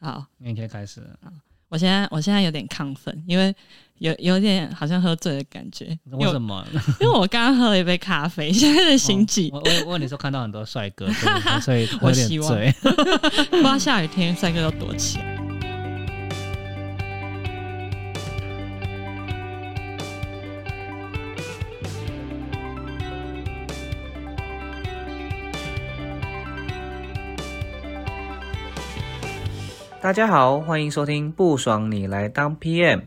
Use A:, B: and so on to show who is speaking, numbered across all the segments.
A: 好，
B: 你可以开始了。
A: 我现在我现在有点亢奋，因为有有点好像喝醉的感觉。
B: 为什么？
A: 因为我 刚刚喝了一杯咖啡，现在的心悸。
B: 我我问你说看到很多帅哥，所以
A: 我
B: 有点醉。
A: 不知道下雨天帅哥都躲起来。
C: 大家好，欢迎收听不爽你来当 PM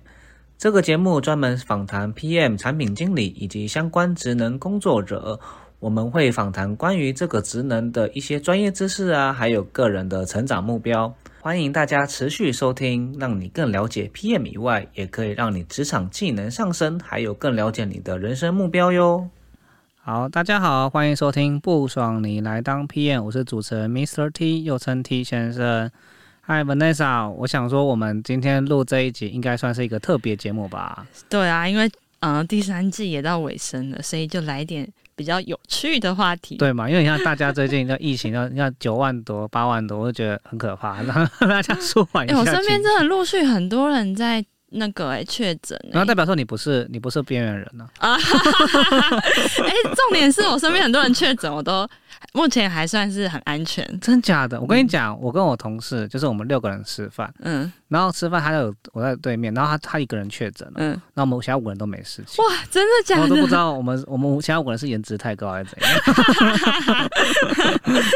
C: 这个节目，专门访谈 PM 产品经理以及相关职能工作者。我们会访谈关于这个职能的一些专业知识啊，还有个人的成长目标。欢迎大家持续收听，让你更了解 PM 以外，也可以让你职场技能上升，还有更了解你的人生目标哟。
B: 好，大家好，欢迎收听不爽你来当 PM，我是主持人 Mr. T，又称 T 先生。嗨，Vanessa，我想说，我们今天录这一集应该算是一个特别节目吧？
A: 对啊，因为嗯，第三季也到尾声了，所以就来点比较有趣的话题。
B: 对嘛？因为你看大家最近的疫情，要要九万多、八万多，我就觉得很可怕，让大家舒缓一下。
A: 我身边真的陆续很多人在。那个哎，确诊，
B: 然后代表说你不是你不是边缘人呢？啊，
A: 哎，重点是我身边很多人确诊，我都目前还算是很安全。
B: 真假的？我跟你讲，我跟我同事就是我们六个人吃饭，嗯，然后吃饭他有我在对面，然后他他一个人确诊了，嗯，那我们其他五个人都没事情。
A: 哇，真的假的？
B: 我都不知道我们我们其他五个人是颜值太高还是怎样。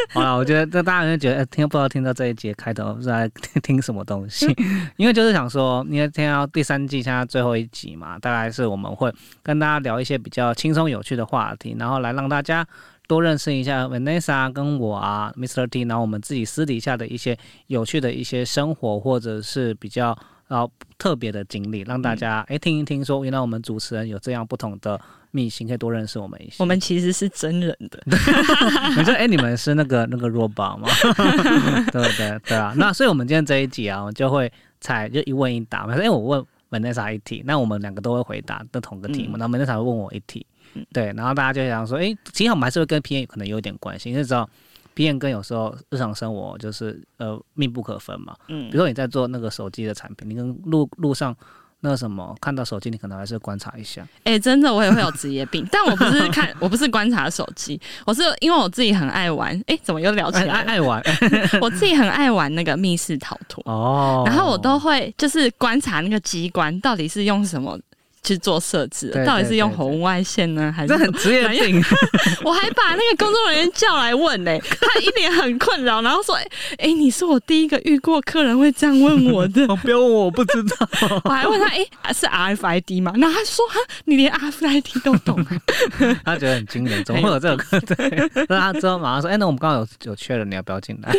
B: 好了，我觉得这大家就觉得听不知道听到这一节开头是在听什么东西，因为就是想说，因为听到。第三季现在最后一集嘛，大概是我们会跟大家聊一些比较轻松有趣的话题，然后来让大家多认识一下 Vanessa 跟我啊，Mr. T，然后我们自己私底下的一些有趣的一些生活，或者是比较呃特别的经历，让大家哎听一听，说原来我们主持人有这样不同的秘辛，可以多认识我们一些。
A: 我们其实是真人的，
B: 你说哎，你们是那个那个 robot 吗？对对对啊，那所以我们今天这一集啊，我就会。猜就一问一答嘛，因为我问 Vanessa 一题，那我们两个都会回答的同个题目，然后 Vanessa 会问我一题，对，然后大家就想说，哎，其实我们还是会跟 PM 可能有点关系，因为知道 PM 跟有时候日常生活就是呃密不可分嘛，嗯，比如说你在做那个手机的产品，你跟路路上。那什么，看到手机你可能还是观察一下。
A: 哎，真的，我也会有职业病，但我不是看，我不是观察手机，我是因为我自己很爱玩。哎，怎么又聊起来？
B: 爱玩，
A: 我自己很爱玩那个密室逃脱。哦，然后我都会就是观察那个机关到底是用什么。去做设置，到底是用红外线呢，还是
B: 很职业病？
A: 我还把那个工作人员叫来问呢，他一脸很困扰，然后说：“哎，你是我第一个遇过客人会这样问我的。”
B: 不要问我，我不知道。
A: 我还问他：“哎，是 RFID 吗？”然后他说：“哈，你连 RFID 都懂。”
B: 他觉得很惊人，怎么会有这个？对，那他之后马上说：“哎，那我们刚刚有有确认，你要不要进来？”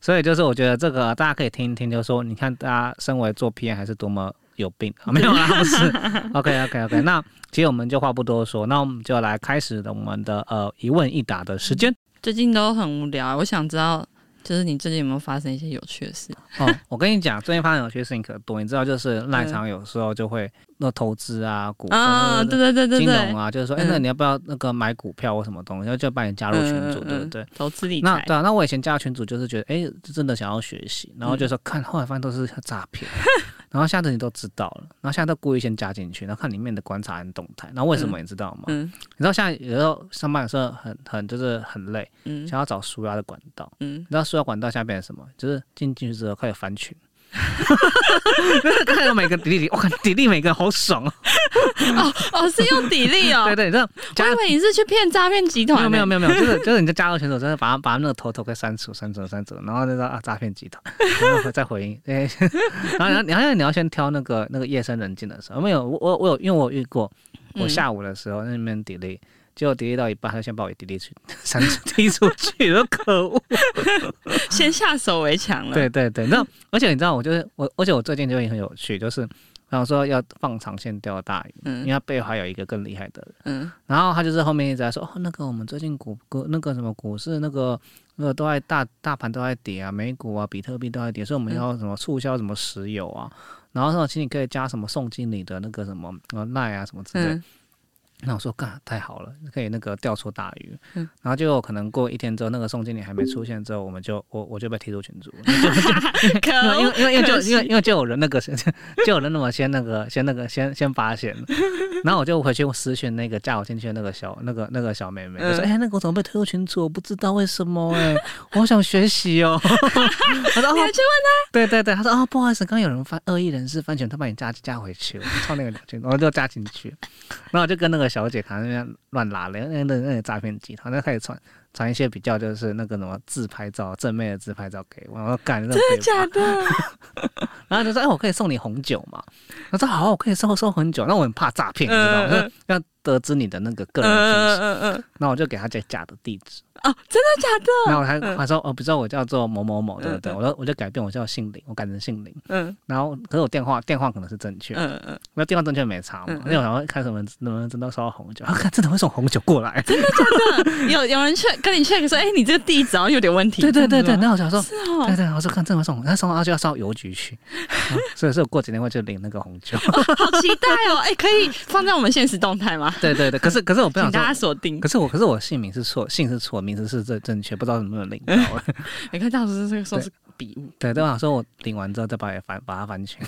B: 所以就是我觉得这个大家可以听一听，就是说，你看大家身为做 PM 还是多么。有病啊？没有啊，不是。OK OK OK，那其实我们就话不多说，那我们就来开始我们的呃一问一答的时间。
A: 最近都很无聊，我想知道，就是你最近有没有发生一些有趣的事？
B: 哦，我跟你讲，最近发生有趣的事情可多。你知道，就是赖场有时候就会那投资啊，股
A: 啊，对对对对
B: 金融啊，就是说，哎，那你要不要那个买股票或什么东西？然后就把你加入群组，对不对？
A: 投资理财。
B: 那对啊，那我以前加入群组就是觉得，哎，真的想要学习，然后就说看，后来发现都是诈骗。然后下次你都知道了，然后现在都故意先加进去，然后看里面的观察跟动态。那为什么你知道吗？嗯，你知道现在有时候上班的时候很很就是很累，嗯，想要找舒压的管道，嗯，你知道舒压管道下变成什么？就是进进去之后开始翻群。看到每个底力，我看底力每个好爽哦！
A: 哦哦，是用底力哦。
B: 对对，这
A: 我以为你是去骗诈骗集团。
B: 没有没有没有没有，就是就是你在加入群组，真的把把那个头头给删除删除删除，然后就说啊诈骗集团，然后再回应。哎，然后你好像你要先挑那个那个夜深人静的时候，没有我我我有，因为我遇过，我下午的时候那边底力。结果 delete 到一半，他先把我 delete 出，删除 踢出去了，可恶！
A: 先下手为强了。
B: 对对对，那而且你知道，我就是我，而且我最近就也很有趣，就是然后说要放长线钓大鱼，嗯，因为他背后还有一个更厉害的人，嗯，然后他就是后面一直在说，哦，那个我们最近股股那个什么股市那个那个都在大大盘都在跌啊，美股啊，比特币都在跌，所以我们要什么促销什么石油啊，然后说请你可以加什么宋经理的那个什么呃赖啊什么之类。那我说干太好了，可以那个钓出大鱼。嗯，然后就可能过一天之后，那个宋经理还没出现之后，我们就我我就被踢出群组。因为因为因为就因为因为就有人那个就有人那么先那个先那个先先发现，然后我就回去私讯那个加我进去的那个小那个那个小妹妹，我说哎那个我怎么被推出群组？我不知道为什么哎，我好想学习哦。他
A: 说你还去问他？
B: 对对对，他说哦不好意思，刚有人翻恶意人士翻群，他把你加加回去了，操那个两群，我就加进去，然后我就跟那个。小姐，可能那边乱拉了，那那那个诈骗集团，那开始传传一些比较就是那个什么自拍照，正面的自拍照给我，然后干
A: 真的假的？
B: 然后就说：“哎，我可以送你红酒嘛？”我说：“好，我可以送送红酒。”那我很怕诈骗，你知道吗？要得知你的那个个人信息，那我就给他这假的地址。
A: 哦，真的假的？
B: 然后我还他说哦，比如说我叫做某某某，对不对？我说我就改变，我叫姓林，我改成姓林。嗯。然后可是我电话电话可能是正确。嗯嗯。那电话正确没查嘛？因为我想看什么能不能真的收到红酒？看 真的会送红酒过来？
A: 真的假的？有有人去跟你 check 说，哎，你这个地址好像有点问题。
B: 对对对对。那我想说，是哦。对对，我说看真的会送，那送到就要烧邮局去。所以说我过几天会去领那个红酒。
A: 好期待哦！哎，可以放在我们现实动态吗？
B: 对对对。可是可是我不想
A: 大家锁定。
B: 可是我可是我姓名是错，姓是错，名字是正正确。不知道能不能领到。
A: 你看当时这个说是笔误，
B: 对，对吧说我领完之后再把它翻，把它翻全。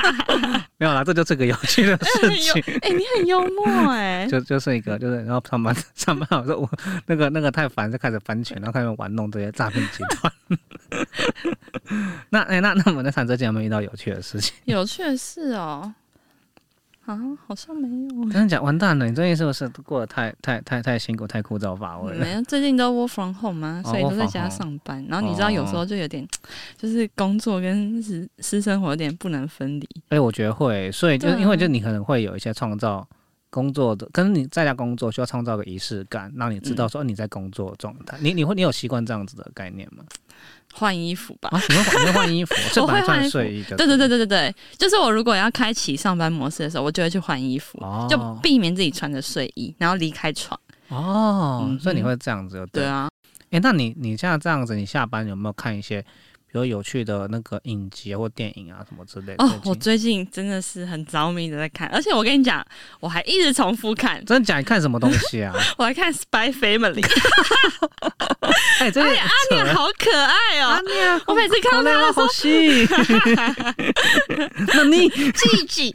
B: 没有啦，这就是个有趣的事情。
A: 哎，你很幽默哎。
B: 就就是一个，就是然后上班上班，我说我那个那个太烦，就开始翻全，然后开始玩弄这些诈骗集团。那哎，那那我们在谈最近有没有遇到有趣的事情？
A: 有趣的事哦。啊，好像没有。
B: 真的假，完蛋了！你最近是不是过得太太太太辛苦、太枯燥乏味？
A: 没有，最近都 work from home 吗？所以都在家上班。然后你知道，有时候就有点，就是工作跟私私生活有点不能分离。
B: 哎，我觉得会，所以就因为就你可能会有一些创造工作的，可是你在家工作需要创造个仪式感，让你知道说你在工作状态。你你会你有习惯这样子的概念吗？
A: 换衣服吧，
B: 啊，你会换衣服？
A: 我会换
B: 睡衣。对
A: 对对对对对，就是我如果要开启上班模式的时候，我就会去换衣服，就避免自己穿着睡衣，然后离开床。
B: 哦，所以你会这样子？
A: 对啊。
B: 哎，那你你现在这样子，你下班有没有看一些？有有趣的那个影集或电影啊，什么之类的。
A: 哦，我最近真的是很着迷的在看，而且我跟你讲，我还一直重复看。
B: 真的假？你看什么东西啊？
A: 我还看《Spy Family 》。
B: 哎，这
A: 阿念好可爱哦！阿念，我每次看到他
B: 好细。那你
A: 季季，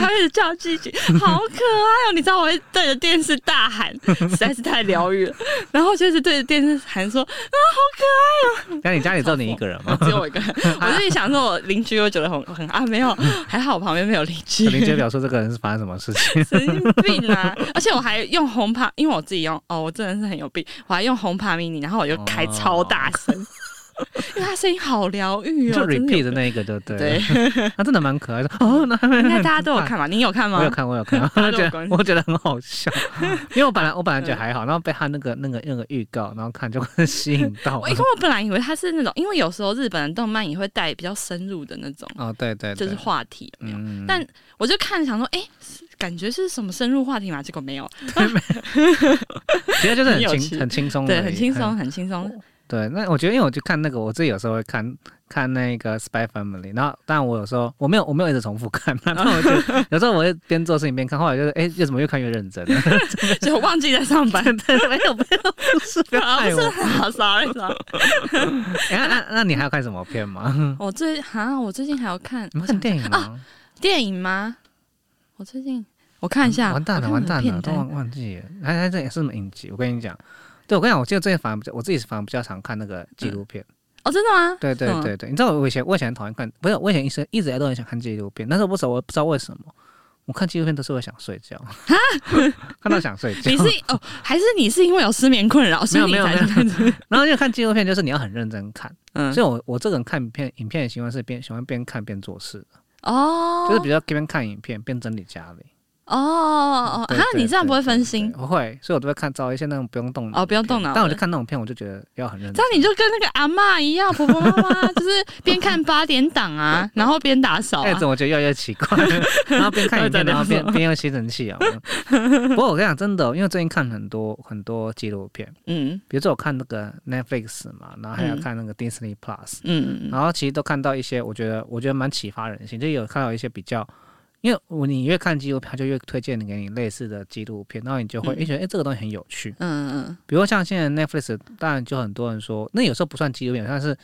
A: 他一直叫季季，好可爱哦！你知道我会对着电视大喊，实在是太疗愈了。然后就是对着电视喊说：“啊，好可爱哦！”
B: 那你家里只有你一个人？
A: 只有我一个人，我自己想说，我邻居会觉得很很啊，没有，还好旁边没有邻居。
B: 邻居表示这个人是发生什么事情？
A: 神经病啊！而且我还用红帕，因为我自己用哦，我真的是很有病，我还用红帕 mini，然后我就开超大声。因为他声音好疗愈哦，
B: 就 repeat 的那一个，对对对，他 真的蛮可爱的哦。那
A: 应该大家都有看吧？你有看吗？
B: 我有看，我有看，我觉得我觉得很好笑，因为我本来我本来觉得还好，然后被他那个那个那个预告，然后看就会吸引到。
A: 因为我本来以为他是那种，因为有时候日本的动漫也会带比较深入的那种
B: 哦，对对，
A: 就是话题没有。但我就看想说，哎，感觉是什么深入话题嘛？结果没有，
B: 其实就是很轻很轻松，
A: 对，很轻松很轻松。
B: 对，那我觉得，因为我就看那个，我自己有时候会看看那个《Spy Family》，然后，但我有时候我没有，我没有一直重复看，然后我就 有时候我会边做事情边看，后来就是，哎，又怎么越看越认真，
A: 就忘记在上班，
B: 对，没有没有，不是不要害我，
A: 好 sorry sorry。
B: 那那那你还要看什么片吗？
A: 我最啊，我最近还要看，
B: 你看电影吗？
A: 电影吗？我最近我看一下，
B: 完蛋了，完蛋了，都忘忘记了，还还这也是什么影集？我跟你讲。对，我跟你讲，我记得最近反而比较，我自己反而比较常看那个纪录片。
A: 哦，真的吗？
B: 对对对对，你知道我以前我以前很讨厌看，不是我以前一直一直都很想看纪录片，但是我不知道我不知道为什么，我看纪录片都是会想睡觉，看到想睡觉。
A: 你是哦，还是你是因为有失眠困扰？
B: 没有没有没有。然后就看纪录片，就是你要很认真看。嗯。所以我我这个人看片影片的习惯是边喜欢边看边做事的。哦。就是比较边看影片边整理家里。
A: 哦哦，哈，你这样不会分心？
B: 不会，所以我都会看找一些那种不用动
A: 哦，不用动脑。
B: 但我就看那种片，我就觉得要很认真。
A: 这样你就跟那个阿妈一样，婆婆妈妈，就是边看八点档啊，然后边打扫。
B: 哎，怎么觉得越来越奇怪？然后边看影片，然后边边用吸尘器啊。不过我跟你讲，真的，因为最近看很多很多纪录片，嗯，比如说我看那个 Netflix 嘛，然后还要看那个 Disney Plus，嗯，然后其实都看到一些，我觉得我觉得蛮启发人心，就有看到一些比较。因为我你越看纪录片，他就越推荐你给你类似的纪录片，然后你就会
A: 嗯
B: 诶觉得哎、诶这个东西很有趣。
A: 嗯嗯
B: 比如像现在 Netflix，当然就很多人说，那有时候不算纪录片，但是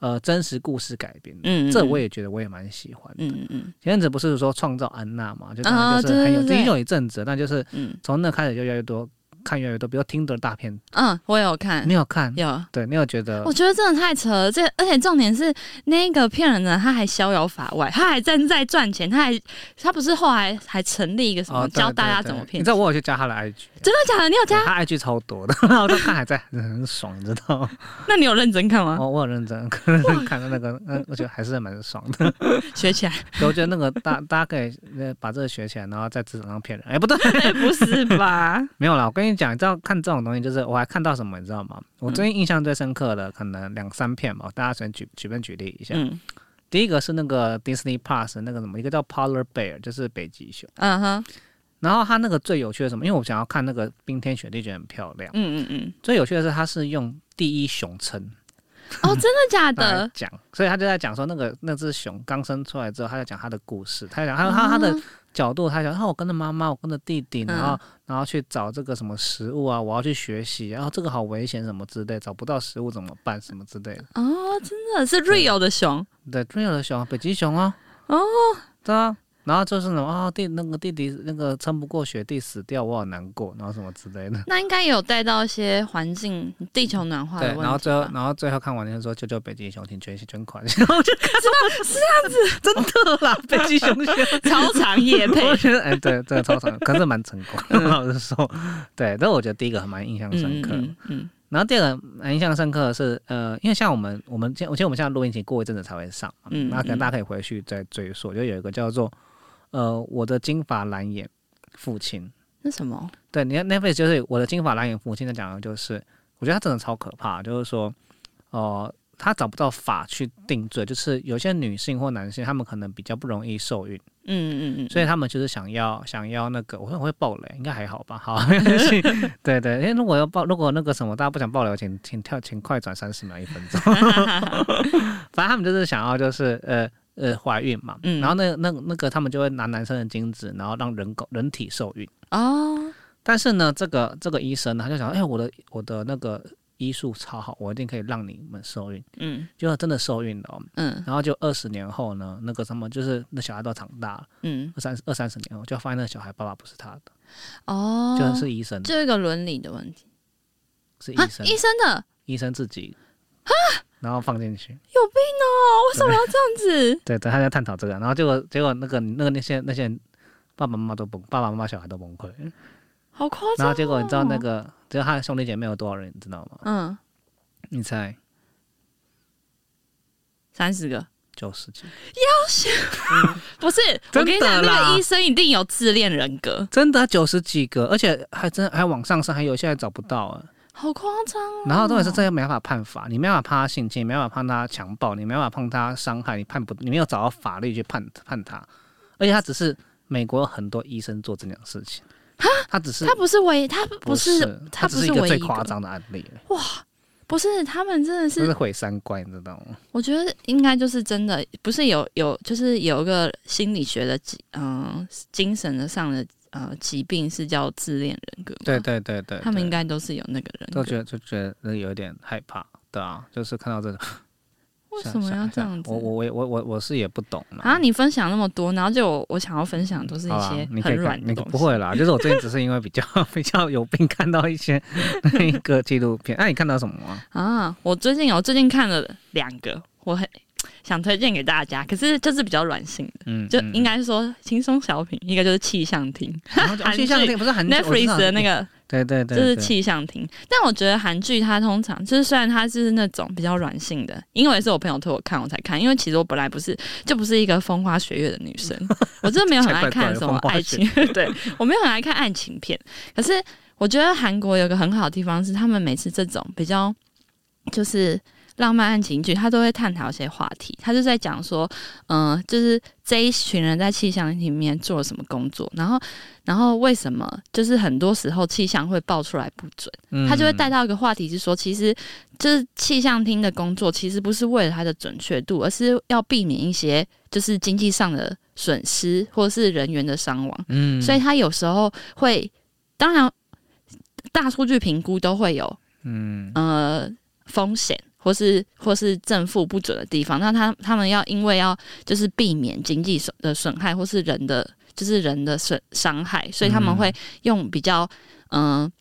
B: 呃真实故事改编的。
A: 嗯，
B: 这我也觉得我也蛮喜欢的。
A: 嗯嗯嗯
B: 前阵子不是说创造安娜嘛，就当
A: 啊
B: 然就是很有，
A: 对对对
B: 已经有一阵子了，但就是
A: 嗯
B: 从那开始就越来越多看越来越多，比如听的大片，
A: 嗯，我有看
B: 你，有看？
A: 有。
B: 对你有觉得
A: 我？觉得真的太扯了，这而且重点是那个骗人的他还逍遥法外，他还正在赚钱，他还他不是后来还成立一个什么、
B: 哦，
A: 教大家怎么骗
B: 你知道我有去加他的 IG，
A: 真的假的？你有加？
B: 他 IG 超多的，然后我都看还在很爽，你知道吗？
A: 那你有认真看吗？
B: 我我有认真看看到那个，嗯，我觉得还是蛮爽的。
A: 学起来？
B: 我觉得那个大大家可以呃把这个学起来，然后在职场上骗人。哎，不对，
A: 哎不是吧？
B: 没有啦。我跟你讲，你知道看这种东西，就是我还看到什么，你知道吗？我最近印象最深刻的可能两三片吧，大家随便举举便举例一下。
A: 嗯
B: 第一个是那个 Disney Plus 那个什么，一个叫 Polar Bear，就是北极熊。
A: 嗯哼
B: 然后它那个最有趣的什么？因为我想要看那个冰天雪地，觉得很漂亮。
A: 嗯嗯嗯，
B: 最有趣的是，它是用第一熊称
A: 哦，真的假的？
B: 讲，所以他就在讲说那个那只熊刚生出来之后，他在讲他的故事，他在讲他他他的
A: 哦
B: 角度，他想，然，啊，我跟着妈妈，我跟着弟弟，然后、
A: 嗯。
B: 然后去找这个什么食物啊，我要去学习，然后这个好危险什么之类，找不到食物怎么办什么之类的。
A: 哦，真的是 real 的熊。
B: 对，瑞尔的熊，北极熊啊，
A: 哦，
B: 对啊。然后就是什么啊，弟那个弟弟那个撑不过雪地死掉，我好难过，然后什么之类的。
A: 那应该有带到一些环境、地球暖化的
B: 对，
A: 问题吧。
B: 然后最后，然后最后看完就说救救北极熊，请捐捐款。然后就看到是这样子，真的啦，北极熊熊。
A: 超长夜配
B: 我，觉 得哎，对，这个超长，可是蛮成功的。老实说，对，但我觉得第一个还蛮印象深刻。
A: 嗯嗯
B: 然后第二个蛮印象深刻的是，呃，因为像我们，我们现，我记得我们现在录音期过一阵子才会上嘛，
A: 嗯
B: 那可能大家可以回去再追溯，就有一个叫做，呃，我的金发蓝眼父亲。
A: 那什么？
B: 对，你看 Netflix 就是我的金发蓝眼父亲在讲的就是，我觉得他真的超可怕，就是说，哦、他找不到法去定罪，就是有些女性或男性，他们可能比较不容易受孕。
A: 嗯嗯嗯，
B: 所以他们就是想要想要那个，我说我会爆雷，应该还好吧？好，没关系。对对，因为如果要爆，如果那个什么大家不想爆雷，请请跳，请快转三十秒一分钟。反正他们就是想要就是呃呃怀孕嘛，
A: 嗯
B: 然后那那那个他们就会拿男生的精子，然后让人工人体受孕。
A: 哦，
B: 但是呢，这个这个医生呢，他就想，哎、我的我的那个医术超好，我一定可以让你们受孕。
A: 嗯
B: 结果真的受孕了、哦，
A: 嗯
B: 然后就二十年后呢，那个什么就是那小孩都长大了。
A: 嗯，
B: 二三二三十年后，就发现那个小孩爸爸不是他的，
A: 哦，
B: 就是医生，
A: 就一个伦理的问题啊
B: 是医，生，
A: 医生的
B: 医生自己然后放进去。
A: 有病哦，为什么要这样子？
B: 对等，他在探讨这个，然后结果结果那个那个那些那些人爸爸妈妈都崩，爸爸妈妈小孩都崩溃。
A: 好夸张、哦。
B: 然后结果你知道那个，就是他的兄弟姐妹有多少人，你知道吗？
A: 嗯，
B: 你猜
A: 三十个。
B: 九十几，要
A: 不是，我跟你讲，那个医生一定有自恋人格，
B: 真的九十几个，而且还真还往上升，还有现在找不到啊。
A: 好夸张哦。
B: 然后重点是这个没办法判罚，你没办法判他性侵，没办法判他强暴，你没办法判他伤害，你判不，你没有找到法律去判判他，而且他只是美国很多医生做这件事情，他只是
A: 他不是唯一，他不
B: 不
A: 是
B: 他
A: 他不是唯一
B: 只是一个最夸张的案例。哇，
A: 不是他们真的
B: 这是
A: 是，
B: 毁三观，你知道吗？
A: 我觉得应该就是真的，不是有有就是有一个心理学的疾嗯、精神的上的呃疾病是叫自恋人格，
B: 对对对对，
A: 他们应
B: 该
A: 该都是有那个人格，
B: 都觉得就觉得有点害怕，对啊，就是看到这个，
A: 为什么要这样子？
B: 我我我我我我是也不懂啦
A: 啊，你分享那么多，然后就我我想要分享都是一些
B: 你可以看你
A: 很软的东西，
B: 不会啦，就是我最近只是因为比较 比较有病，看到一些 那个纪录片。那、你看到什么吗？
A: 啊，我最近有最近看了两个，我很想推荐给大家，可是就是比较软性的，
B: 嗯，
A: 就
B: 嗯
A: 应该说轻松小品，一个就是气象厅
B: 气象厅不是韩剧我知
A: Netflix 的那个
B: 对对对，
A: 就是气象厅，但我觉得韩剧它通常就是虽然它是那种比较软性的，因为是我朋友推我看我才看，因为其实我本来不是就不是一个风花雪月的女生，我真的没有很爱看什么爱情，对我没有很爱看爱情片，可是我觉得韩国有个很好的地方是，他们每次这种比较就是。浪漫爱情剧，他都会探讨一些话题。他就在讲说，嗯、就是这一群人在气象厅里面做了什么工作，然后，然后为什么就是很多时候气象会报出来不准。
B: 嗯
A: 他就会带到一个话题，是说，其实就是气象厅的工作，其实不是为了它的准确度，而是要避免一些就是经济上的损失或是人员的伤亡，
B: 嗯，
A: 所以他有时候会，当然大数据评估都会有
B: 嗯
A: 呃风险。或是或是正负不准的地方，那他他们要因为要就是避免经济损的损害，或是人的就是人的损伤害，所以他们会用比较嗯、呃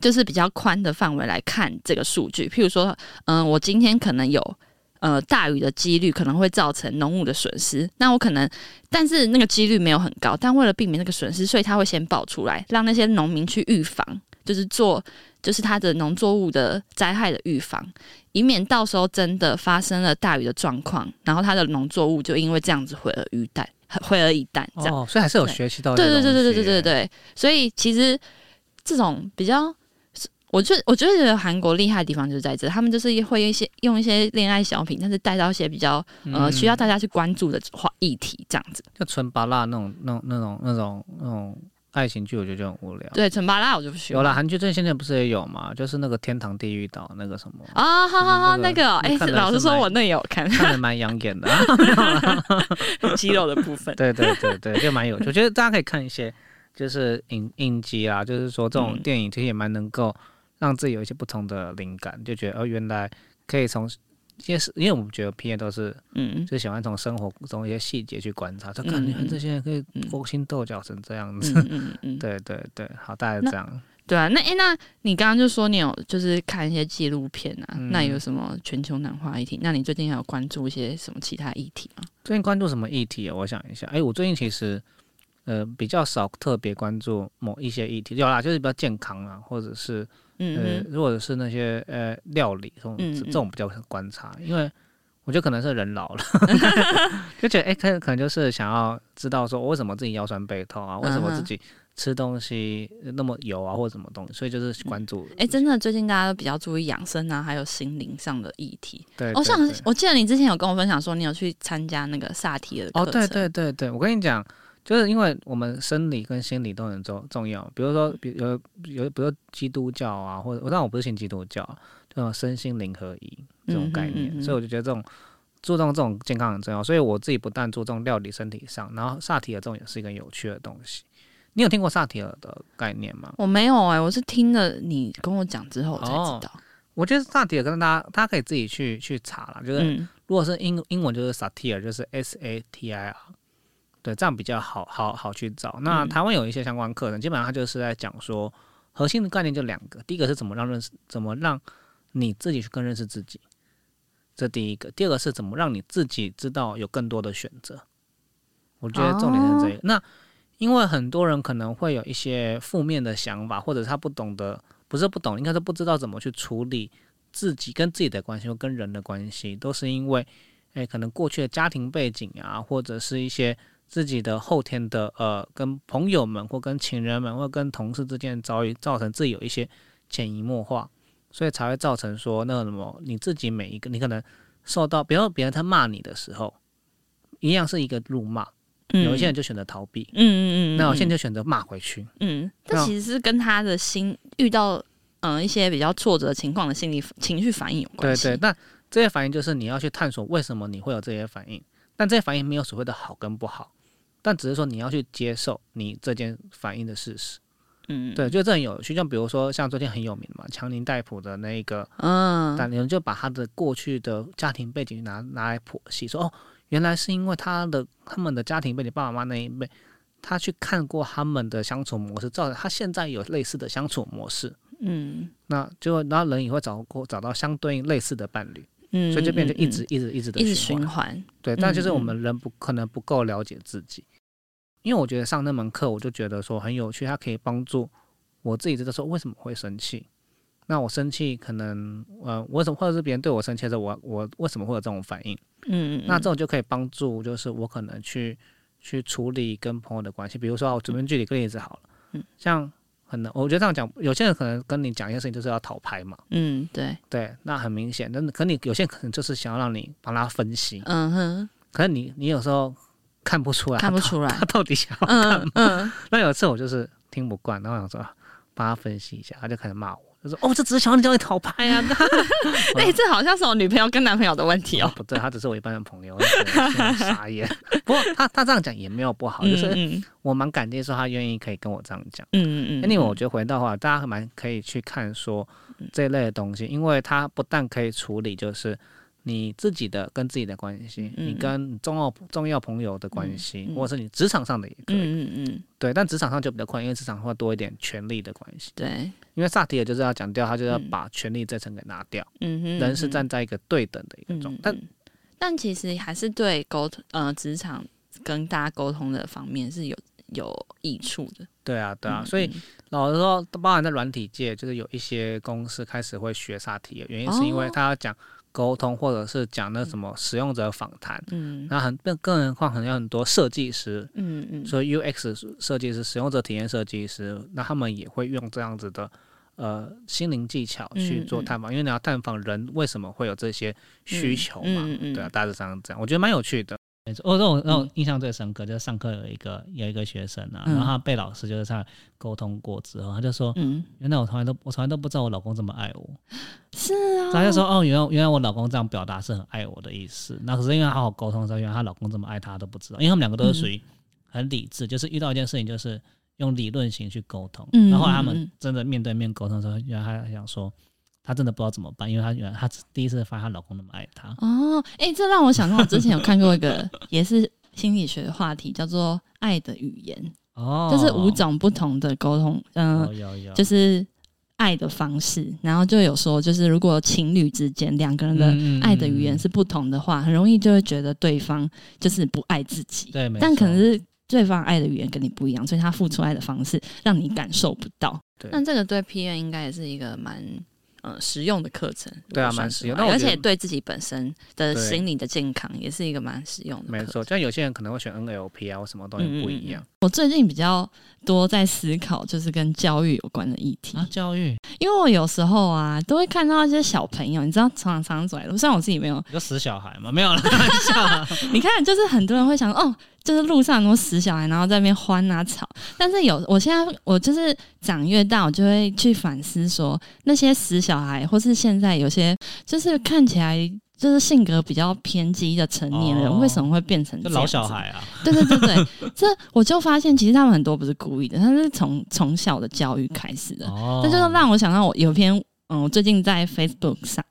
A: 就是比较宽的范围来看这个数据。譬如说，嗯、我今天可能有呃大雨的几率可能会造成农务的损失，那我可能但是那个几率没有很高，但为了避免那个损失，所以他会先报出来，让那些农民去预防，就是做就是它的农作物的灾害的预防。以免到时候真的发生了大雨的状况，然后它的农作物就因为这样子毁而于蛋，毁而一旦这样。
B: 哦，所以还是有学习到这
A: 对。对对对对对对对，所以其实这种比较，我觉得我觉得韩国厉害的地方就是在这，他们就是会用一些用一些恋爱小品，但是带到一些比较呃
B: 嗯
A: 需要大家去关注的话议题，这样子。
B: 就纯拔辣那种、那种、那种、那种、那种爱情剧，我觉得就很无聊。
A: 对，陈巴拉我就不喜欢。
B: 有了韩剧，最近现在不是也有嘛？就是那个天堂地狱岛那个什么，
A: 啊，好好好，
B: 那个
A: 哎，老实说，我那也有看
B: 看的蛮养眼的、啊。
A: 肌肉的部分。
B: 对对对对，就蛮有趣。我觉得大家可以看一些，就是影影集啊，就是说这种
A: 嗯
B: 电影其实也蛮能够让自己有一些不同的灵感，就觉得哦，原来可以从。因为是因为我们觉得 P N 都是
A: 嗯
B: 就喜欢从生活中一些细节去观察，就看
A: 嗯
B: 你看这些人可以
A: 嗯
B: 勾心斗角成这样子。
A: 嗯嗯嗯，
B: 对对对，好，大概
A: 那
B: 这样。
A: 对啊，那诶，那你刚刚就说你有就是看一些纪录片啊，
B: 嗯
A: 那有什么全球暖化议题？那你最近还有关注一些什么其他议题吗？
B: 最近关注什么议题啊？我想一下，哎、我最近其实呃比较少特别关注某一些议题，有啦，就是比较健康啊，或者是呃
A: 嗯，
B: 或者是那些呃料理这种
A: 嗯
B: 这种比较观察，因为我觉得可能是人老了，就觉得哎、可能可能就是想要知道说为什么自己腰酸背痛啊，为什么自己吃东西那么油啊，或者什么东西，所以就是关注。
A: 哎、真的，最近大家都比较注意养生啊，还有心灵上的议题。
B: 对，
A: 我想我记得你之前有跟我分享说，你有去参加那个萨提尔的课
B: 哦，对对对对，我跟你讲，就是因为我们生理跟心理都很重重要。比如说，比有有，比如说基督教啊，或者我当然我不是信基督教，这种身心灵合一这种概念，所以我就觉得这种注重这种健康很重要。所以我自己不但注重料理身体上，然后萨提尔这种也是一个有趣的东西。你有听过萨提尔的概念吗？
A: 我没有哎、我是听了你跟我讲之后我才
B: 哦
A: 知道。
B: 我觉得萨提尔跟大家，大家可以自己去去查了。就是
A: 嗯
B: 如果是英英文就是 satire，就是 S A T I R，对，这样比较好好好去找。那
A: 嗯
B: 台湾有一些相关课程，基本上它就是在讲说，核心的概念就两个，第一个是怎么让认识，怎么让你自己去更认识自己，这第一个；第二个是怎么让你自己知道有更多的选择。我觉得重点是这个。那因为很多人可能会有一些负面的想法，或者他不懂得，不是不懂，应该是不知道怎么去处理自己跟自己的关系或跟人的关系，都是因为，诶，可能过去的家庭背景啊，或者是一些自己的后天的呃，跟朋友们或跟情人们或跟同事之间的遭遇，造成自己有一些潜移默化，所以才会造成说那个什么，你自己每一个你可能受到，比如说别人他骂你的时候，一样是一个辱骂，
A: 嗯
B: 有一些人就选择逃避，
A: 嗯嗯嗯，
B: 那有些人
A: 就
B: 就选择骂回去。
A: 嗯，
B: 那
A: 这其实是跟他的心遇到嗯、一些比较挫折情况的心理情绪反应有关系。
B: 对，那这些反应就是你要去探索为什么你会有这些反应，但这些反应没有所谓的好跟不好，但只是说你要去接受你这件反应的事实。
A: 嗯，
B: 对，就这很有趣。像比如说像最近很有名嘛，强尼戴普的那个，
A: 嗯，
B: 但有人就把他的过去的家庭背景拿拿来剖析，说哦，原来是因为他的他们的家庭背景，爸爸妈妈那一辈，他去看过他们的相处模式，造成他现在有类似的相处模式。
A: 嗯
B: 那就然后人也会找过找到相对应类似的伴侣，
A: 嗯，
B: 所以就变成一
A: 嗯
B: 直一直一直的
A: 一直
B: 循环。对，但就是我
A: 嗯
B: 们人不可能不够了解自己，因为我觉得上那门课，我就觉得说很有趣，它可以帮助我自己知道说为什么会生气。那我生气可能呃，我为什么或者是别人对我生气的时候，我我为什么会有这种反应？
A: 嗯，嗯
B: 那这种就可以帮助，就是我可能去去处理跟朋友的关系。比如说，我随便举一个例子好了，
A: 嗯，
B: 像很难，我觉得这样讲，有些人可能跟你讲一件事情就是要讨拍嘛，
A: 嗯对，
B: 对，那很明显，那可你有些人可能就是想要让你帮他分析，
A: 嗯哼，
B: 可是你你有时候看不出来，
A: 看不出来。
B: 他。到底想要。
A: 嗯嗯。
B: 那有一次我就是听不惯，然后我想说啊帮他分析一下，他就开始骂我，就说哦，这只是小女生的讨拍啊。
A: 哎、这好像是我女朋友跟男朋友的问题哦。
B: 不对，他只是我一般的朋友，傻眼。不过他他这样讲也没有不好，就是
A: 嗯
B: 我蛮感激说他愿意可以跟我这样讲。
A: 嗯嗯嗯
B: 另外，我觉得回到话，大家蛮可以去看说这一类的东西，因为他不但可以处理就是你自己的跟自己的关系，
A: 嗯
B: 你跟重要重要朋友的关系，或者是你职场上的也可以。
A: 嗯嗯嗯，
B: 对，但职场上就比较困难，因为职场会多一点权力的关系。
A: 对，
B: 因为萨提尔就是要讲掉，他就要
A: 嗯
B: 把权力这层给拿掉，
A: 嗯。哼，
B: 人是
A: 嗯
B: 站在一个对等的一个状态。但
A: 其实还是对沟通呃职场跟大家沟通的方面是有有益处的。
B: 对啊，对啊，
A: 嗯
B: 所以老实说，包含在软体界，就是有一些公司开始会学萨提尔，原因是因为
A: 哦。
B: 他要讲沟通，或者是讲那什么使用者访谈。
A: 嗯。
B: 那很更更何况可能有很多设计师，
A: 嗯嗯。
B: 所以 UX 设计师、使用者体验设计师，那他们也会用这样子的呃心灵技巧去做
A: 嗯。嗯
B: 探访，因为你要探访人为什么会有这些需求嘛，
A: 嗯嗯。嗯
B: 对啊，大致上这样，我觉得蛮有趣的。没错，我这种那种印象最深刻，就是上课有一个有一个学生啊，
A: 嗯。
B: 然后他被老师就是他沟通过之后，他就说，
A: 嗯，
B: 原来我从来都我从来都不知道我老公这么爱我，
A: 是啊，
B: 他就说哦，原来原来我老公这样表达是很爱我的意思。那可是因为好好沟通的时候，原来她老公这么爱她都不知道，因为他们两个都是属于很理智，就是遇到一件事情就是用理论型去沟通。
A: 嗯
B: 然后他们真的面对面沟通的时候，原来他想说，她真的不知道怎么办，因为她原来她第一次发现她老公那么爱她。
A: 哦，哎、这让我想到我之前有看过一个 也是心理学的话题，叫做“爱的语言”，
B: 哦，
A: 就是五种不同的沟通，嗯、
B: 有有有，
A: 就是爱的方式。然后就有说，就是如果情侣之间两个人的爱的语言
B: 嗯
A: 是不同的话，很容易就会觉得对方就是不爱自己。
B: 对，没
A: 但可能是对方爱的语言跟你不一样，所以他付出爱的方式让你感受不到。
B: 对
A: 那这个对 P N 应该也是一个蛮呃实用的课程，
B: 对啊蛮实用
A: 而且对自己本身的心理的健康也是一个蛮实用的。
B: 没错，。像有些人可能会选 NLP 啊，或什么东西不一样。
A: 我最近比较多在思考，就是跟教育有关的议题，
B: 啊，教育
A: 因为我有时候啊，都会看到一些小朋友，你知道，常常走在路，虽然我自己没有，
B: 有死小孩吗？没有了，开玩笑啊
A: 你看，就是很多人会想，哦，就是路上很多死小孩，然后在那边欢啊吵。但是有，我现在我就是长越大，我就会去反思说，那些死小孩，或是现在有些就是看起来就是性格比较偏激的成年人，
B: 哦
A: 为什么会变成
B: 老小？孩啊，
A: 对对对对，这我就发现，其实他们很多不是故意的，他是从从小的教育开始的。
B: 哦
A: 这就是让我想到我有一篇，嗯，我最近在 Facebook 上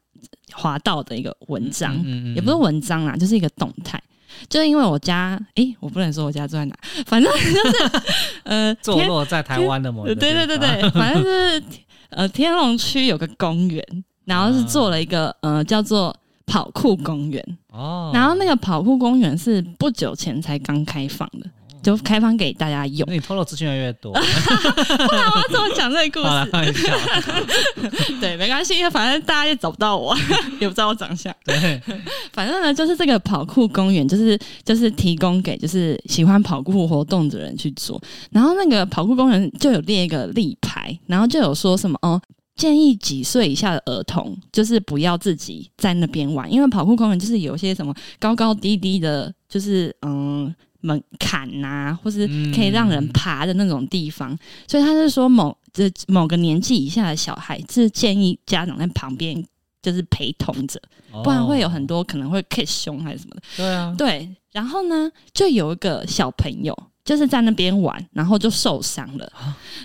A: 滑到的一个文章，
B: 嗯
A: 也不是文章啦，就是一个动态。就是因为我家，诶、我不能说我家住在哪，反正就是 呃，
B: 坐
A: 天
B: 落在台湾的某一
A: 呃
B: 个
A: 对对对
B: 地方。
A: 对，反正就是呃，天龙区有个公园，然后是做了一个呃叫做跑酷公园，
B: 哦，
A: 然后那个跑酷公园是不久前才刚开放的，就开放给大家用。
B: 那你透露资讯越来越多，
A: 我要怎么讲这个故，事？对，没关系，因为反正大家也找不到我，也不知道我长相。
B: 对，
A: 反正呢，就是这个跑酷公园，就是就是提供给就是喜欢跑酷活动的人去做。然后那个跑酷公园就有列一个立牌，然后就有说什么哦，建议几岁以下的儿童就是不要自己在那边玩，因为跑酷公园就是有一些什么高高低低的，就是嗯。门槛呐、或是可以让人爬的那种地方，所以他是说某这某个年纪以下的小孩是建议家长在旁边就是陪同着，不然会有很
B: 多，
A: 可能会 kiss 胸还是什么的。
B: 对啊，
A: 对，然后呢，就有一个小朋友就是在那边玩，然后就受伤了，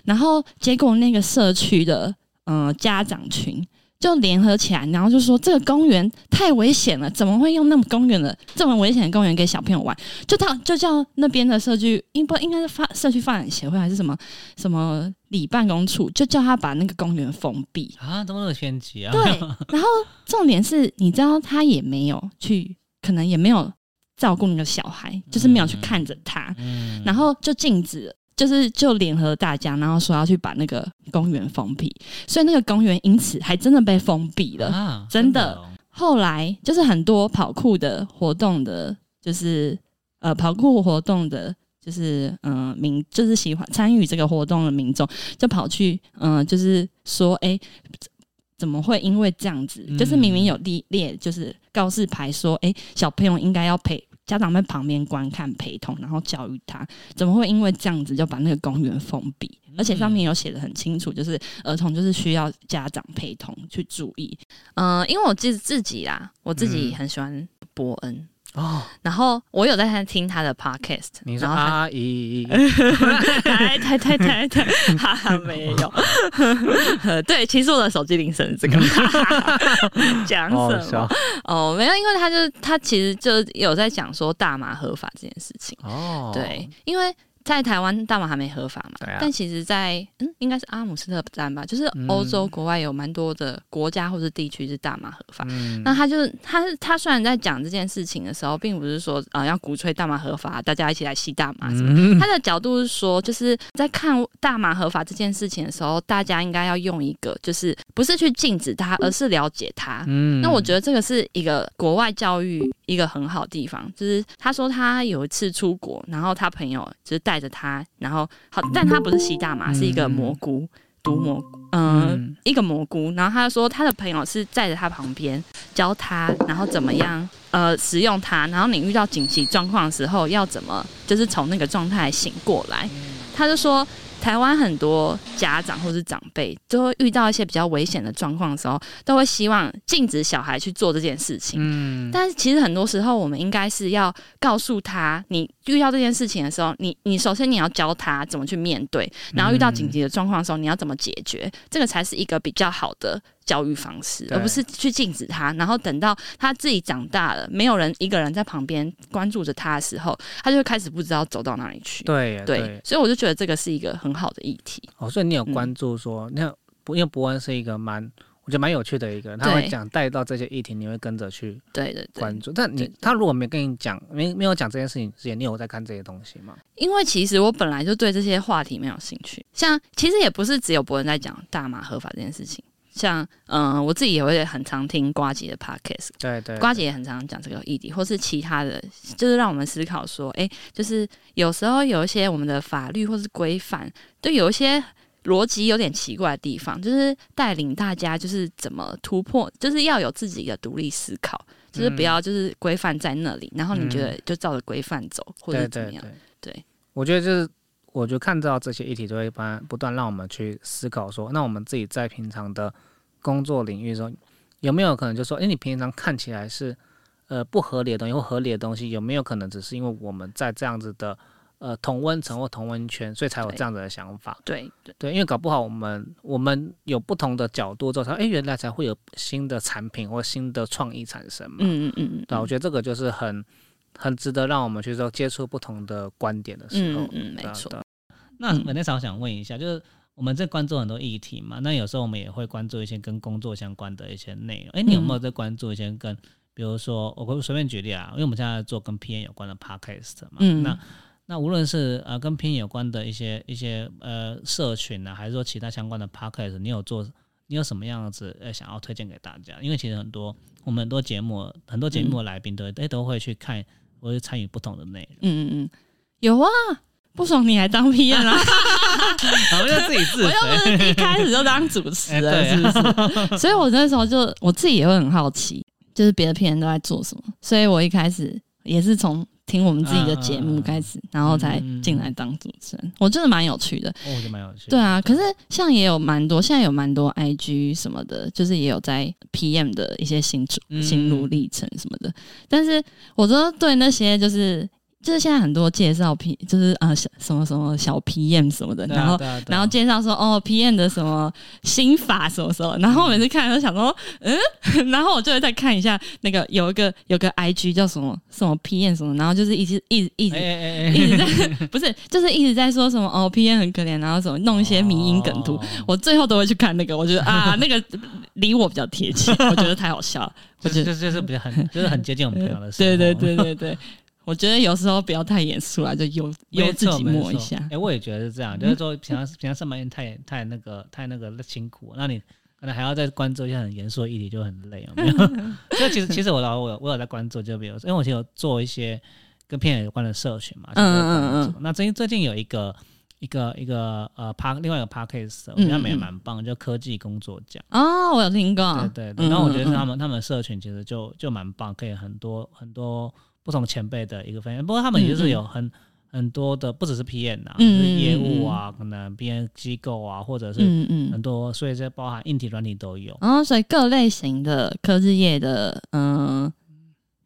A: 然后结果那个社区的呃家长群。就联合起来，然后就说这个公园太危险了，怎么会用那么公园的这么危险的公园给小朋友玩？就到就叫那边的社区，应不应该是发社区发展协会还是什么什么里办公处，就叫他把那个公园封闭。
B: 啊，怎么那么偏激啊？
A: 对，然后重点是，你知道他也没有去，可能也没有照顾那个小孩，就是没有去看着他，
B: 嗯，
A: 然后就禁止，就是就联合大家，然后说要去把那个公园封闭，所以那个公园因此还真的被封闭了。
B: 啊，
A: 真的
B: 哦
A: 后来就是很多跑酷的活动的，就是呃跑酷活动的。就是嗯、呃民就是喜欢参与这个活动的民众，就跑去嗯、呃就是说，哎、怎怎么会因为这样子？就是明明有列列，就是告示牌说，哎、小朋友应该要陪家长在旁边观看陪同，然后教育他，怎么会因为这样子就把那个公园封闭？而且上面有写的很清楚，就是儿童就是需要家长陪同去注意。嗯、因为我自自己啦，我自己很喜欢伯恩。
B: 哦，
A: 然后我有在听他的 podcast，
B: 你说阿姨，
A: 太太太太太，哈哈，没有。对，其实我的手机铃声是这个，讲什么？哦，没有，因为他就他其实就有在讲说大麻合法这件事情。
B: 哦，
A: 对，因为在台湾大麻还没合法嘛，
B: 对啊
A: 但其实在，嗯，应该是阿姆斯特丹吧，就是欧洲国外有蛮多的国家或者地区是大麻合法。
B: 嗯，
A: 那他就是他他虽然在讲这件事情的时候，并不是说啊、呃要鼓吹大麻合法，大家一起来吸大麻什么。
B: 嗯
A: 他的角度是说，就是在看大麻合法这件事情的时候，大家应该要用一个，就是不是去禁止它，而是了解它。
B: 嗯
A: 那我觉得这个是一个国外教育一个很好的地方，就是他说他有一次出国，然后他朋友就是带着他，然后好，但他不是吸大麻，是一个蘑菇。毒蘑菇，嗯、
B: 嗯
A: 一个蘑菇，然后他就说他的朋友是在着他旁边教他，然后怎么样呃使用它，然后你遇到紧急状况的时候要怎么就是从那个状态醒过来。他就说，台湾很多家长或是长辈都会遇到一些比较危险的状况的时候，都会希望禁止小孩去做这件事情。
B: 嗯，
A: 但是其实很多时候，我们应该是要告诉他，你遇到这件事情的时候，你你首先你要教他怎么去面对，然后遇到紧急的状况的时候，你要怎么解决，这个才是一个比较好的教育方式，而不是去禁止他，然后等到他自己长大了，没有人一个人在旁边关注着他的时候，他就会开始不知道走到哪里去。
B: 对
A: 对，所以我就觉得这个是一个很好的议题。
B: 哦，所以你有
A: 嗯
B: 关注说，那不因为伯恩是一个蛮，我觉得蛮有趣的一个人，他会讲带到这些议题，你会跟着去
A: 对对对
B: 关，注。但你
A: 对
B: 他如果没跟你讲，没没有讲这件事情之前，你有在看这些东西吗？
A: 因为其实我本来就对这些话题没有兴趣，像其实也不是只有博人在讲大麻合法这件事情，像嗯、我自己也会很常听瓜姐的 podcast，
B: 对对，
A: 瓜姐也很常讲这个议题，或是其他的，就是让我们思考说，哎、就是有时候有一些我们的法律或是规范，对有一些逻辑有点奇怪的地方，就是带领大家就是怎么突破，就是要有自己的独立思考，就是不要就是规范在那里，然后你觉得就照着规范走，或者怎么样？
B: 对。我觉得就是，我就看到这些议题，就会不断不断让我们去思考说，那我们自己在平常的工作领域中，有没有可能就说，哎，你平常看起来是呃不合理的东西或合理的东西，有没有可能只是因为我们在这样子的呃同温层或同温圈，所以才有这样子的想法？
A: 对对
B: 对，因为搞不好我们我们有不同的角度之后，才哎原来才会有新的产品或新的创意产生嘛。
A: 嗯嗯嗯嗯，
B: 对啊，我觉得这个就是很很值得让我们去说接触不同的观点的时候。
A: 嗯嗯，没错
D: 那
A: 嗯
D: Vanessa，我想问一下，就是我们在关注很多议题嘛，那有时候我们也会关注一些跟工作相关的一些内容。哎、你有没有在关注一些跟，比如说，我会随便举例啊，因为我们现在做跟 PN 有关的 podcast 嘛，
A: 嗯
D: 那那无论是呃跟 PN 有关的一些一些呃社群啊，还是说其他相关的 podcast，你有做？你有什么样子呃想要推荐给大家？因为其实很多我们很多节目，很多节目的来宾都会、诶都会去看或者参与不同的内容。
A: 嗯嗯嗯，有啊，不爽你还当 P N 啊？
D: 我，就自己自
A: 我又不
D: 肥。
A: 是一开始就当主持人，
D: 哎
A: 是不是？所以我那时候就我自己也会很好奇，就是别的 P N 都在做什么，所以我一开始也是从听我们自己的节目开始，然后才进来当主持人，我觉得蛮有趣的。
D: 哦，我觉得蛮有趣的。
A: 对啊，可是像也有蛮多，现在有蛮多 IG 什么的，就是也有在 PM 的一些心路
D: 嗯
A: 心路历程什么的。但是我觉得对那些就是就是现在很多介绍 P，就是呃小什么什么小 PM 什么的，
D: 啊，
A: 然后
D: 啊啊。
A: 然后介绍说哦 PM 的什么心法什么什么，然后我每次看都想说嗯，然后我就会再看一下那个有一个有个 IG 叫什么什么 PM 什么，然后就是一直一直一直一直在 不是，就是一直在说什么哦 PM 很可怜，然后什么弄一些迷因梗图，
D: 哦。
A: 我最后都会去看那个，我觉得啊，那个离我比较贴切，我觉得太好笑了，我觉得。
D: 就就就是比较很就是很接近我们平常的事。
A: 对对对对对，我觉得有时候不要太严肃了，就由由
D: 没
A: 自己摸一下。
D: 哎、，我也觉得是这样，就是说平常平常上班太太那个太那个辛苦，那你可能还要再关注一些很严肃的议题，就很累，有没有？所以其实其实我老我有我有在关注，就比如说，因为我其实有做一些跟偏有关的社群嘛，
A: 嗯
D: 就是在关
A: 嗯
D: 那最近最近有一个。一个一个呃 p 另外一个 p a r k a s 我
A: 嗯
D: 觉得他们也
A: 嗯
D: 蛮棒，就科技工作奖。
A: 哦，我有听过，
D: 对对对，
A: 嗯
D: 然后我觉得
A: 嗯嗯。
D: 他们他们社群其实就就蛮棒，可以很多很多不同前辈的一个分享。不过他们也是有很
B: 很多的不只是 PM 啊，
A: 嗯
B: 就是业务啊，可能 PM 机构啊，或者是
A: 嗯嗯。
B: 很多，所以这包含硬体、软体都有。
A: 然后所以各类型的科技业的嗯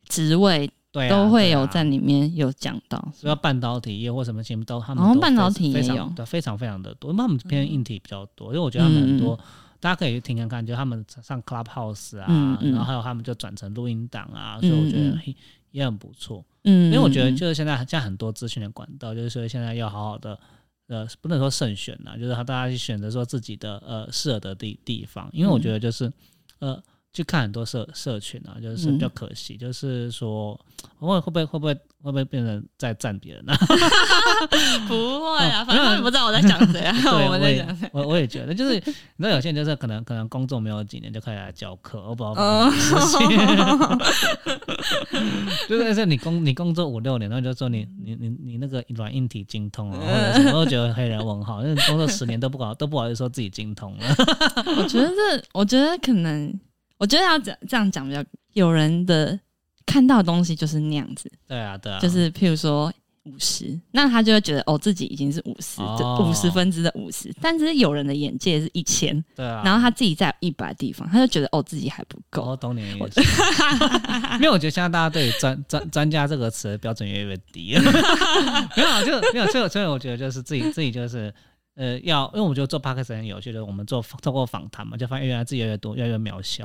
A: 职位
B: 对啊，
A: 都会有在里面有讲到，
B: 主要半导体业或什么节目都他们
A: 半导体也有。
B: 对，非常非常的多，因为他们偏硬体比较多，因为我觉得他们很多。大家可以去听看看，就他们上 Clubhouse 啊，
A: 嗯嗯。
B: 然后还有他们就转成录音档啊，所以我觉得也很不错。
A: 嗯，
B: 因为我觉得
A: 嗯
B: 就是现在现在很多资讯的管道，就是说现在要好好的，呃，不能说慎选呐，就是大家去选择说自己的呃适合的地地方，因为我觉得就是、呃去看很多社社群啊，就是比较可惜，就是说会会不会会不会会不会变成在赞别人啊？
A: 不会啊，
B: 哦
A: 反正他们不知道我在讲谁啊，
B: 对，
A: 我
B: 我也
A: 在讲谁。
B: 我我也觉得，就是你知道有些人就是可能可能工作没有几年就开始来教课，我不知道什么事情。就是是你工你工作五六年，然后就说你你你你那个软硬体精通啊，或者什么，我都觉得黑人问号。因为工作十年都不好都不好意思说自己精通了。
A: 我觉得这，我觉得可能，我觉得要这这样讲比较，有人的看到的东西就是那样子，
B: 对啊对啊，
A: 就是譬如说五十，那他就会觉得哦自己已经是五十，
B: 哦
A: 五十分之的五十，但是有人的眼界是一千，
B: 对啊。
A: 然后他自己在一百地方，他就觉得哦自己还不够。
B: 我懂你的意思，因为 我觉得现在大家对于专专专家这个词的标准越来越低了。没有啊，就没有，所以所以我觉得就是自己自己就是呃要，因为我觉得做 podcast 很有趣，就是我们做透过访谈嘛，就发现原来自己越来越多，越来越渺小。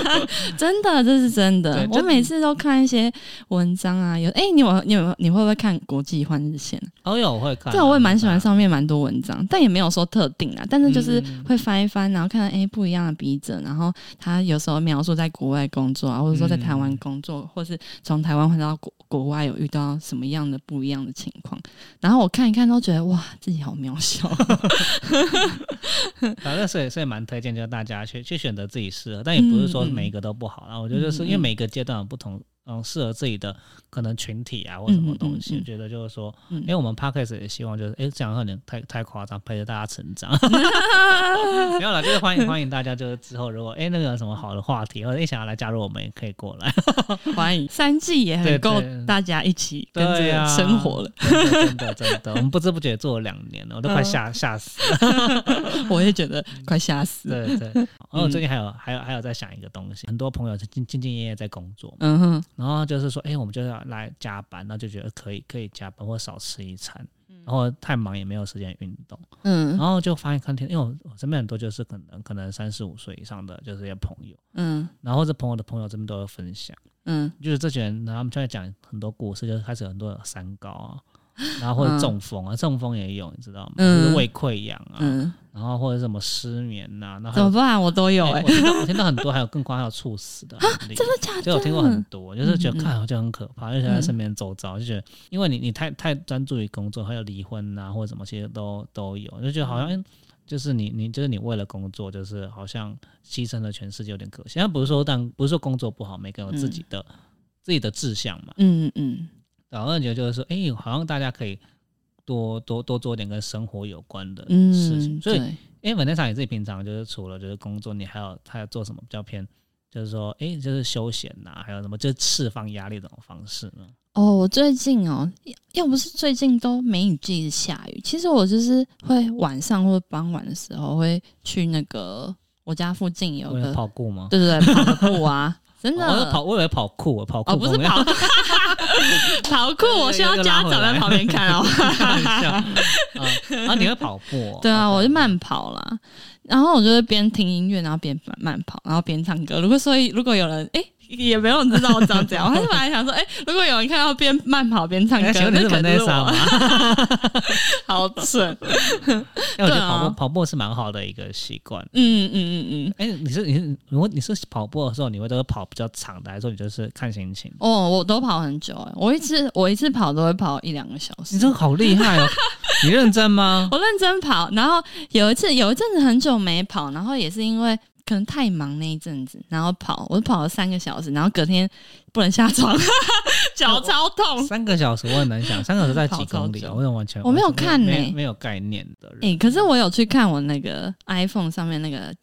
A: 真的，这是真的。我每次都看一些文章啊，有哎、你有你有你会不会看国际换日线？
B: 哦有，我会看啊，
A: 对，我也蛮喜欢
B: 上。
A: 面蛮多文章，但也没有说特定啊，但是就是
B: 嗯
A: 会翻一翻，然后看到哎、诶不一样的笔者，然后他有时候描述在国外工作啊，或者说在台湾工作，或是从台湾回到国国外有遇到什么样的不一样的情况，然后我看一看都觉得哇，自己好渺小。
B: 反正所以所以蛮推荐，就是大家去去选择自己适合，但也不是说每一个都不好啦。我觉得就是因为每个阶段有不同，嗯，适合自己的可能群体啊或什么东西，
A: 嗯嗯嗯
B: 我觉得就是说，
A: 嗯
B: 因为我们 podcast 也希望就是，哎，这样有点太太夸张，陪着大家成长。没有啦，就是欢迎欢迎大家，就是之后如果哎那个有什么好的话题，或者你想要来加入我们，也可以过来。
A: 欢迎三季也很够大家一起跟这个
B: 对啊
A: 生活了，
B: 真的真的真的，我们不知不觉做了两年了，我都快吓吓死了。
A: 我也觉得快吓死了。
B: 对对，然后最近还有还有还有在想一个东西，很多朋友是兢兢兢业业在工作，
A: 嗯哼，
B: 然后就是说，哎、我们就要来加班，然后就觉得可以可以加班或少吃一餐，然后太忙也没有时间运动，
A: 嗯。
B: 然后就发现看天，因为我我身边很多就是可能可能三十五岁以上的就是一些朋友，
A: 嗯。
B: 然后这朋友的朋友这边都有分享，
A: 嗯。
B: 就是这群人，然后他们就在讲很多故事，就是开始有很多有三高啊。然后或者中风啊，中风也有，你知道吗？
A: 嗯
B: 就是胃溃疡啊，
A: 嗯，
B: 然后或者什么失眠呐、然后
A: 怎么办？我都有
B: 我听到很多，还有更夸张，猝死的。
A: 真的假的？
B: 就我听过很多，就是觉得看好像很可怕，而且在身边周遭就觉得，因为你你太太专注于工作，还有离婚啊或者什么，其实都都有，就觉得好像就是你你就是你为了工作，就是好像牺牲了全世界，有点可惜。但不是说但不是说工作不好，每个人有自己的、自己的志向嘛。
A: 嗯嗯
B: 然后觉得就是说，哎、好像大家可以多多多做点跟生活有关的
A: 嗯，
B: 事情。所以
A: 对
B: 因为文天场你自己平常就是除了就是工作，你还有还有做什么比较偏，就是说，哎、就是休闲呐、还有什么就是释放压力这种方式呢？
A: 哦，我最近哦，要要不是最近都梅雨季下雨，其实我就是会晚上或者傍晚的时候会去那个我家附近有个，
B: 跑步吗？
A: 对对对，跑步啊，真的
B: 我跑，我以为跑酷，我跑酷
A: 哦，不是跑 跑酷，我需要家长在旁边看哦。
B: 开玩笑啊啊！你会跑步、哦？
A: 对啊，我就慢跑啦，然后我就会边听音乐，然后边慢慢跑，然后边唱歌。如果所以如果有人哎。也没有人知道我长怎样，我还是本来想说，哎、如果有人看到边慢跑边唱歌，那可能是我，
B: 吗？
A: 好蠢。
B: 因为我觉得跑步、跑步是蛮好的一个习惯。
A: 嗯嗯嗯嗯。
B: 哎、你是你是如果你是跑步的时候，你会都是跑比较长的，还是说你就是看心情？
A: 哦，我都跑很久哎，我一次我一次跑都会跑一两个小时。
B: 你真的好厉害哦！你认真吗？
A: 我认真跑，然后有一次有一阵子很久没跑，然后也是因为可能太忙那一阵子，然后跑我跑了三个小时，然后隔天不能下床，脚超痛。
B: 三个小时我很难想，三个小时在 几公里啊？我完全
A: 我没有看呢
B: 没有没有概念的人。
A: 诶、可是我有去看我那个 iPhone 上面那个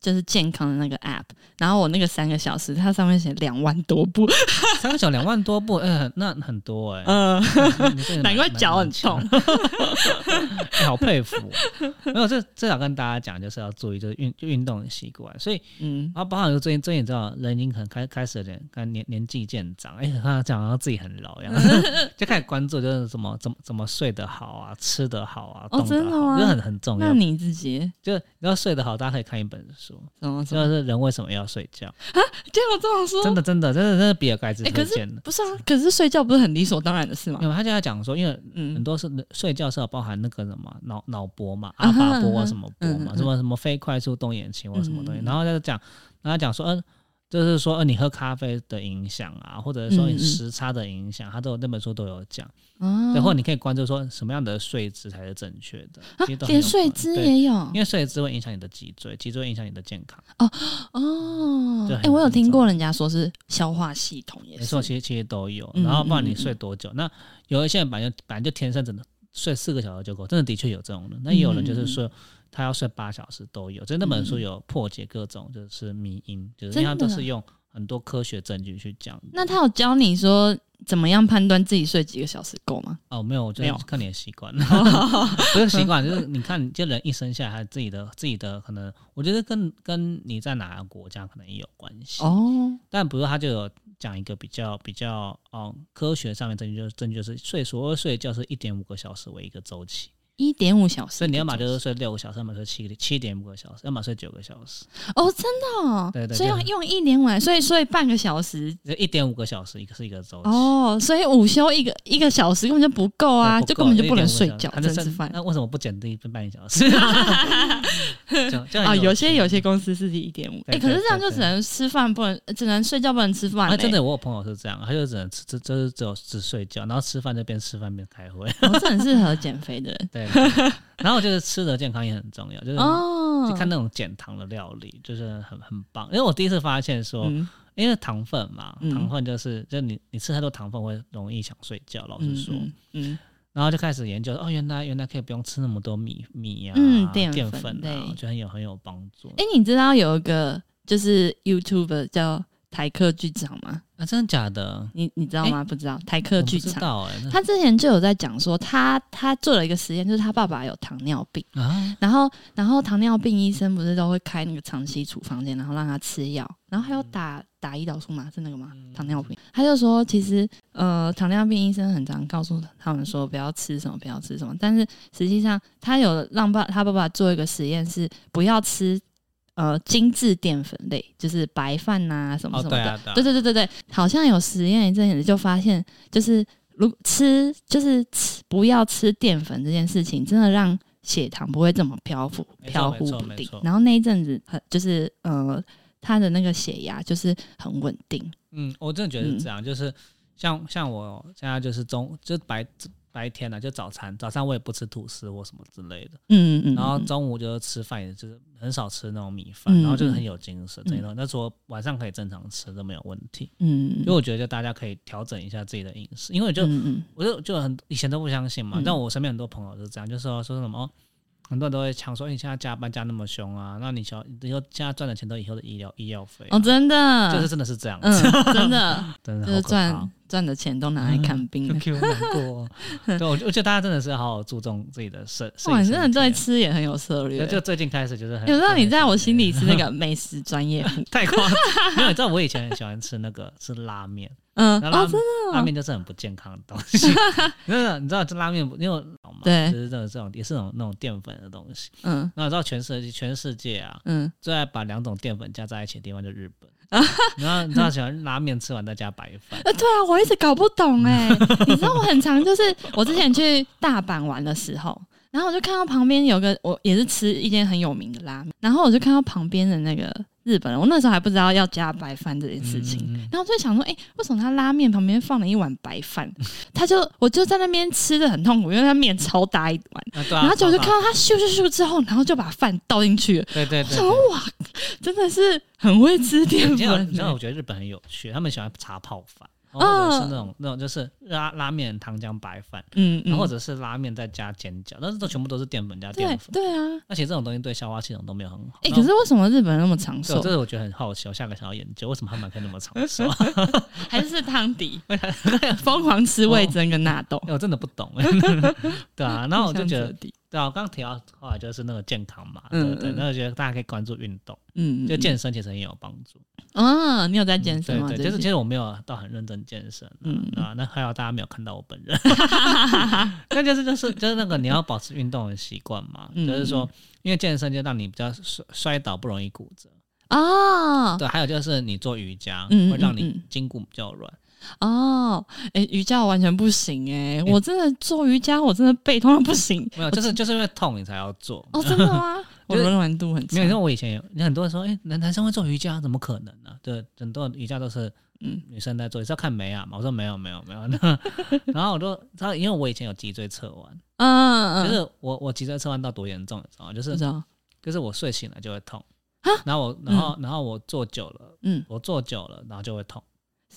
A: 就是健康的那个 app，然后我那个三个小时，它上面写两万多步，
B: 三个小时两万多步，哎、那很多哎、
A: 难怪脚很痛。。
B: 哎好佩服，没有这至少跟大家讲，就是要注意就是运就运动的习惯。所以，
A: 嗯，
B: 然后包含就最近最近你知道，人已经很开开始有点看年年纪渐长，哎、看他讲到自己很老一样，就开始关注就是怎么怎么怎么睡得好啊，吃得好啊，
A: 哦
B: 动得好，
A: 真的吗
B: 这很很重要。
A: 那你自己
B: 就你要睡得好，大家可以看一本书，就
A: 怎么怎么？
B: 是人为什么要睡觉。
A: 结果这种说，
B: 真的真的真的真的比尔盖茨推荐的。
A: 不是啊？可是睡觉不是很理所当然的事吗
B: 因？为他就在讲说，因为很
A: 嗯，
B: 多是睡觉是要包含那个什么脑脑波嘛，
A: 啊
B: 阿
A: 哈啊哈
B: 法波啊什么波嘛，什么什么非快速动眼期或什么东西，然后他就讲，然后他讲说，嗯、就是说，呃，你喝咖啡的影响啊，或者是说你时差的影响，他都有那本书都有讲，
A: 哦
B: 然后你可以关注说什么样的睡姿才是正确的，
A: 啊连睡姿也有
B: 因为睡姿会影响你的脊椎，脊椎会影响你的健康。
A: 哦
B: 对。
A: 哎，我有听过人家说是消化系统也是
B: 没错，，其实其实都有。
A: 嗯
B: 然后不管你
A: 嗯
B: 睡多久，那有一些人本来就本来就天生真的睡四个小时就够，真的的确有这种的。那也有人就是
A: 嗯
B: 说他要睡八小时都有。就那本书有破解各种就是迷因，就是因为它都是用很多科学证据去讲。
A: 那他有教你说怎么样判断自己睡几个小时够吗？
B: 哦，没有，我就看你的习惯，不是习惯，就是你看，就人一生下来，他自己的自己的可能，我觉得跟跟你在哪个国家可能也有关系。
A: 哦，
B: 但比如他就有讲一个比较比较哦科学上面证据，就是证据就是睡所谓睡觉是一点五个小时为一个周期，
A: 一点五小时，
B: 所以你要么就是睡六个小时，要么睡七七点五个小时，要么睡九个小时，
A: 哦，真的哦，
B: 对对就
A: 所以用用一点五，所以睡半个小时。
B: 就一点五个小时一个是一个周期。
A: 哦，所以午休一个一个小时根本就不够啊，
B: 对
A: 就根本就不能睡觉，
B: 那为什么不减低半个小时？
A: 啊！有些有些公司是一点五，哎，可是这样就只能吃饭，不能只能睡觉，不能吃饭
B: 啊，真的，我有朋友是这样，他就只能吃，只就是只有只睡觉，然后吃饭就边吃饭边开会。
A: 我是很适合减肥的人
B: 对，然后我觉得吃的健康也很重要，就是
A: 哦。
B: 就看那种减糖的料理，就是很很棒。因为我第一次发现说，
A: 嗯
B: 因为糖分嘛，
A: 嗯
B: 糖分就是就你你吃太多糖分会容易想睡觉，老实
A: 嗯
B: 说。
A: 嗯嗯
B: 然后就开始研究，哦，原来原来可以不用吃那么多米米呀、
A: 嗯淀
B: 淀
A: 粉
B: 啊，我觉得很有很有帮助。
A: 哎，你知道有一个就是 YouTube 叫台客剧场吗？
B: 啊，真的假的？
A: 你你知道吗？不知道台客剧场。
B: 知道哎、那
A: 他之前就有在讲说，他他做了一个实验，就是他爸爸有糖尿病，
B: 啊，
A: 然后然后糖尿病医生不是都会开那个长期处方间，然后让他吃药，然后还有打打胰岛素嘛，是那个吗？糖尿病，他就说其实呃糖尿病医生很常告诉他们说不要吃什么，不要吃什么，但是实际上他有让爸他爸爸做一个实验是不要吃。呃，精致淀粉类就是白饭呐、什么
B: 哦
A: 什么的，
B: 对啊对啊
A: 对对对好像有实验一阵子就发现，就是如吃就是吃不要吃淀粉这件事情，真的让血糖不会这么漂浮飘忽不定。然后那一阵子很就是呃，他的那个血压就是很稳定。
B: 嗯，我真的觉得是这样，就是像像我现在就是中就是白白天呢、就早餐，早上我也不吃吐司或什么之类的，
A: 嗯嗯，
B: 然后
A: 嗯
B: 中午就是吃饭，也就是很少吃那种米饭，
A: 嗯
B: 然后就是很有精神这种。那说晚上可以正常吃都没有问题，
A: 嗯，
B: 嗯，因为我觉得大家可以调整一下自己的饮食，因为就、
A: 嗯嗯
B: 我就就很以前都不相信嘛，
A: 嗯。
B: 但我身边很多朋友是这样，就说说什么。哦很多人都会抢说，你现在加班加那么凶啊，那你小以后现在赚的钱都以后的医疗医药费啊、
A: 哦，真的，
B: 就是真的是这样。子，
A: 嗯，真的。
B: 真的
A: 就是
B: 好可怕。
A: 赚赚的钱都拿来看病了。
B: Q 难过。对，我觉我觉得大家真的是好好注重自己的身。
A: 哇，你真的对
B: 对
A: 吃也很有策略。
B: 就最近开始就是很，
A: 有时候你在我心里是那个美食专业户。
B: 太夸张。没有，你知道我以前很喜欢吃那个是拉面，
A: 嗯，
B: 然后拉、
A: 哦，真的
B: 拉面就是很不健康的东西。真的，你知道这拉面不因为我老嘛，
A: 对
B: 就是这种这种也是那种那种淀粉的东西。
A: 嗯
B: 那你知道全世界全世界啊，
A: 嗯，
B: 最爱把两种淀粉加在一起的地方就是日本。然后你知道喜欢拉面吃完再加白饭，
A: 呃，对啊，我一直搞不懂哎、你知道我很常就是我之前去大阪玩的时候，然后我就看到旁边有个我也是吃一间很有名的拉面，然后我就看到旁边的那个日本人，我那时候还不知道要加白饭这件事情。然后就想说，哎、为什么他拉面旁边放了一碗白饭？他就我就在那边吃的很痛苦，因为他面超大一碗，
B: 啊啊，
A: 然后结果就看到他咻咻咻之后，然后就把饭倒进去了。
B: 对对对
A: 我想说
B: 对。
A: 哇，真的是很会吃淀
B: 你知道，你知道，
A: 欸。
B: 我觉得日本很有趣，他们喜欢茶泡饭。或者是那种那种就是拉拉面糖浆白饭，
A: 嗯嗯，
B: 然后或者是拉面再加煎饺，但是都全部都是淀粉加淀粉，
A: 对啊，
B: 而且这种东西对消化系统都没有很好。
A: 哎，
B: 然后
A: 可是为什么日本人那么长寿，？
B: 这是我觉得很好奇，我下个想要研究为什么他们可以那么长寿，
A: 还是汤底？疯狂吃味增跟纳豆
B: 我真的不懂。对啊，然后我就觉得对啊，我刚刚提到后来就是那个健康嘛，对对？
A: 嗯。
B: 那我觉得大家可以关注运动，
A: 嗯，
B: 就
A: 嗯。
B: 健身其实也有帮助。
A: 啊，你有在健身吗？
B: 对就是其实我没有到很认真健身，
A: 嗯。
B: 嗯啊，那还好大家没有看到我本人，那就是就是就是那个你要保持运动的习惯嘛，
A: 嗯
B: 就是说，因为健身就让你比较摔摔倒不容易骨折，
A: 哦。
B: 对，还有就是你做瑜伽
A: 嗯
B: 会让你筋骨比较软，
A: 哦，哎，瑜伽我完全不行哎，我真的做瑜伽我真的背痛到不行。
B: 没有，就是就是因为痛你才要做。
A: 哦，真的吗？我
B: 就是
A: 柔软度很
B: 没有，因为，我以前有，很多人说，哎、男男生会做瑜伽，怎么可能呢、对，很多瑜伽都是
A: 嗯。
B: 女生在做，也是要看美啊嘛。我说没有没有没有，然后我就他，因为我以前有脊椎侧弯，
A: 嗯嗯，
B: 就是我我脊椎侧弯到多严重，你知道吗？就是就是我睡醒了就会痛，然后我然后、然后我坐久了，
A: 嗯，
B: 我坐久了然后就会痛，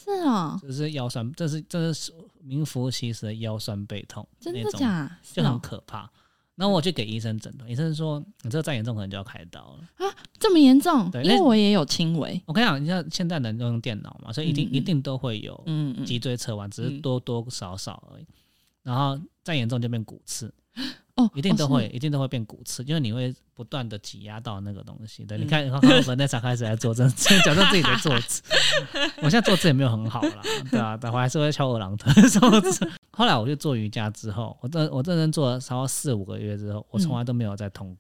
A: 是哦，
B: 就是腰酸，这是这是名副其实的腰酸背痛，
A: 真的假？是
B: 就很
A: 哦，
B: 可怕。然后我去给医生诊断，医生说你这个再严重可能就要开刀了啊。
A: 这么严重？因为我也有轻微，
B: 我跟你讲，你像现在人都用电脑嘛，所以一定、一定都会有脊椎侧弯，只是
A: 嗯
B: 多多少少而已。然后再严重就变骨刺，
A: 哦，
B: 一定都
A: 哦
B: 会、一定都会变骨刺，因为你会不断的挤压到那个东西。对，
A: 嗯
B: 你看，刚刚本那才开始在做，真的假装自己在坐姿。我现在坐姿也没有很好啦，对啊，但我还是会翘二郎腿 做字。后来我去做瑜伽之后，我认我认真做了差不多四五个月之后，我从来都没有再痛。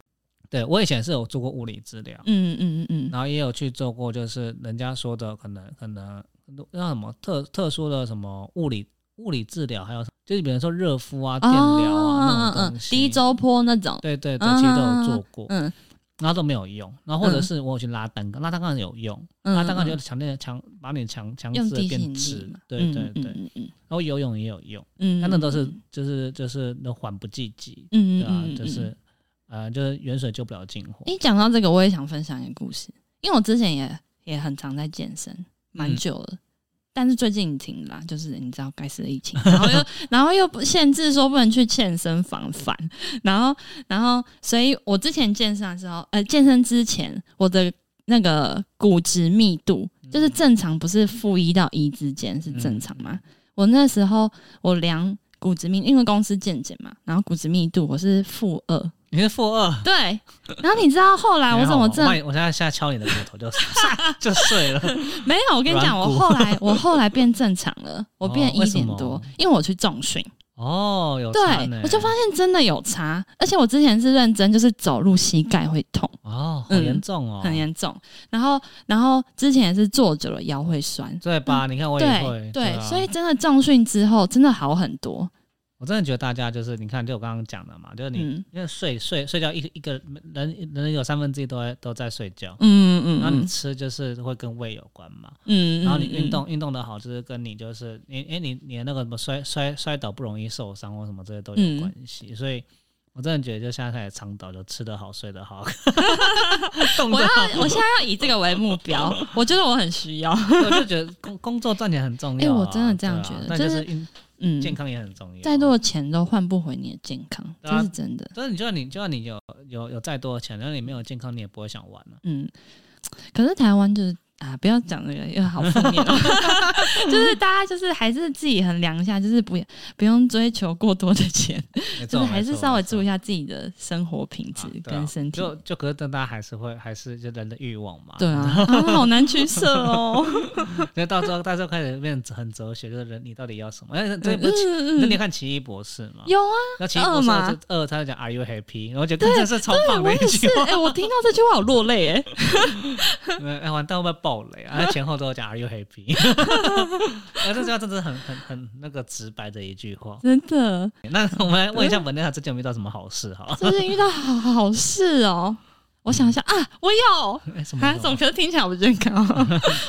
B: 对我以前是有做过物理治疗，
A: 嗯嗯嗯嗯，
B: 然后也有去做过，就是人家说的可能可能那什么特特殊的什么物理物理治疗，还有就是比如说热敷啊、电疗啊、那种东西。
A: 低周波那种，
B: 对对对，其实都有做过，
A: 嗯
B: 然后都没有用。然后或者是我有去拉单杠，拉单杠有用，
A: 嗯，
B: 拉单杠就
A: 嗯
B: 强烈强把你强强制变直
A: 嘛，，
B: 对
A: 嗯
B: 对。对。然后游泳也有用，
A: 嗯，
B: 但那都是
A: 嗯
B: 就是就是那缓不济急，
A: 嗯
B: 对啊就是呃就是远水救不了近火。
A: 你讲到这个，我也想分享一个故事，因为我之前也也很常在健身，蛮
B: 嗯。
A: 久了。但是最近停啦，就是你知道该死的疫情，然后又 然后又不限制说不能去健身房烦，然后然后所以我之前健身的时候，呃，健身之前我的那个骨质密度就是正常，不是负一到一之间是正常吗？我那时候我量骨质密，因为公司健检嘛，然后骨质密度我是负二，
B: 你是负二，
A: 对，然后你知道后来我怎么正
B: 我现在现在敲你的骨头就 就碎了。
A: 没有？我跟你讲，我后来我后来变正常了，我变一点多，因为我去重训，
B: 哦，有
A: 对
B: 差
A: 我就发现真的有差，而且我之前是认真，就是走路膝盖会痛，
B: 哦，好
A: 嗯
B: 严重哦，
A: 很严重，然后然后之前也是坐久了腰会酸，
B: 对吧？你看我也
A: 对
B: 会，
A: 对，
B: 啊。
A: 所以真的重训之后真的好很多，
B: 我真的觉得大家就是，你看，就我刚刚讲的嘛，就是你、
A: 嗯。
B: 因为睡睡睡觉一一个人人有三分之一都在都在睡觉，
A: 嗯嗯
B: 然后你
A: 嗯
B: 吃就是会跟胃有关嘛，
A: 嗯，
B: 然后你
A: 嗯。
B: 运动运动的好，就是跟你就是你哎你你的那个什么摔摔摔倒不容易受伤或什么这些都有
A: 嗯
B: 关系，所以我真的觉得就现在开始倡导，就吃得好睡得好，动
A: 我要
B: 得好，
A: 我现在要以这个为目标，我觉得我很需要，
B: 我就觉得工工作赚钱很重要、啊。
A: 哎我真的这样觉得
B: 那
A: 就
B: 就是
A: 嗯，
B: 健康也很重要。
A: 再多的钱都换不回你的健康，
B: 啊
A: 这是真的。
B: 但是你就算你就算你有有有再多的钱，但是你没有健康，你也不会想玩了、
A: 嗯，可是台湾就是啊，不要讲这个，又好负面哦。就是大家就是还是自己衡量一下，就是不不用追求过多的钱，就是还是稍微注意一
B: 下
A: 下自己的生活品质跟身体。
B: 就就可是，但大家还是会还是就人的欲望嘛。
A: 对啊，啊，好难取舍哦。
B: 那到时候到时候开始变得很哲学，就是人你到底要什么？哎，这不奇，
A: 嗯
B: 那你看奇异博士吗？
A: 有啊，
B: 那奇异博士
A: 二
B: 他就讲 Are you happy？然后我觉得这是超棒的一句。话。
A: 哎、我听到这句话我落泪哎。
B: 哎，完蛋会不会爆雷啊？前后都有讲 Are you happy？哎，这句话真的很很很那个直白的一句话。
A: 真的，
B: 那我们来问一下文内，他最近有没有遇到什么好事？哈，
A: 最近遇到好好事哦。我想一下啊，我有，啊，怎么可是听起来不健康？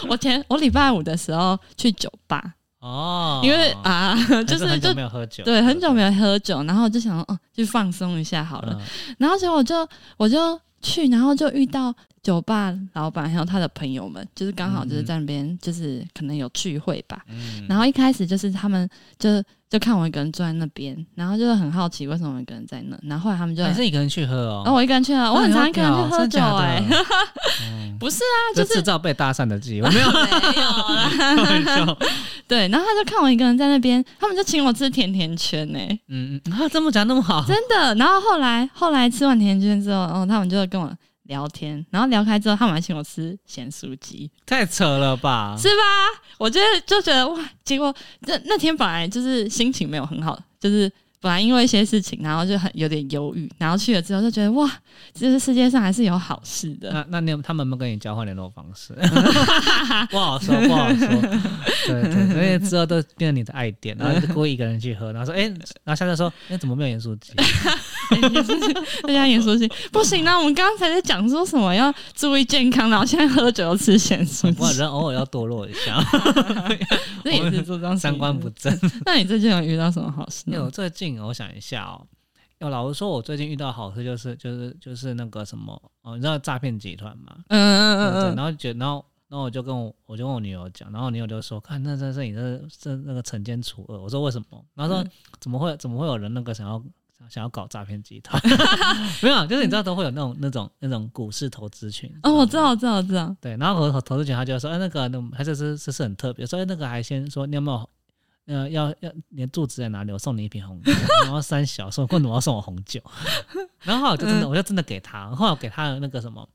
A: 我前我礼拜五的时候去酒吧，
B: 哦，
A: 因为啊，就是就
B: 没有喝酒，
A: 对很久没有喝酒，然后我就想说，哦，去放松一下好了。
B: 嗯
A: 然后结果我就我就去，然后就遇到酒吧老板还有他的朋友们，就是刚好就是在那边，就是可能有聚会吧。
B: 嗯
A: 然后一开始就是他们就就看我一个人坐在那边，然后就是很好奇为什么我一个人在那。然后后来他们就，然
B: 还是一个人去喝哦。
A: 然后我一个人去啊，我很常一个人去喝酒哎、不是啊，就是
B: 制造被搭讪的机会，没有
A: 没有
B: 笑。
A: 对，然后他就看我一个人在那边，他们就请我吃甜甜圈呢、
B: 嗯嗯，啊，这么讲那么好，
A: 真的。然后后来后来吃完甜甜圈之后，然哦，他们就跟我聊天，然后聊开之后，他们还请我吃咸酥鸡，
B: 太扯了吧？
A: 是吧？我觉得就觉得哇，结果那那天本来就是心情没有很好，就是本来因为一些事情，然后就很有点忧郁，然后去了之后就觉得哇，这个世界上还是有好事的。
B: 那那你有他们有没有跟你交换联络方式？不好说，不好说。对对，因为之后都变成你的爱点，然后就故意一个人去喝，然后说，哎、然后下次说，哎、怎么没有盐酥鸡？
A: 大家也说是不行啊，我们刚刚才在讲说什么要注意健康，然后现在喝酒又吃咸酥鸡，
B: 人偶尔要堕落一下，
A: 这也是做张
B: 三观不正。
A: 那你最近有遇到什么好事吗
B: 因为我？最近我想一下哦，要老实说，我最近遇到好事就是就是就是那个什么哦，你知道诈骗集团吗？
A: 嗯嗯嗯
B: 然后觉然后然后我就跟我我就跟我女友讲，然后我女友就说，看那这是你这这那个惩奸除恶。我说为什么？然后说、
A: 嗯
B: 怎么会怎么会有人那个想要想要搞诈骗集团？没有啊，就是你知道都会有那种那种那种股市投资群。
A: 嗯，哦，我知
B: 道
A: 我知道，我知道。
B: 对，然后投投资群他就说，哎，那个那还是是这是很特别，所以那个还先说你有没有。呃，要要你的住址在哪里？我送你一瓶红酒，然后三小说为什么要送我红酒？然后后来我就真的，我就真的给他，后来我给他的那个什么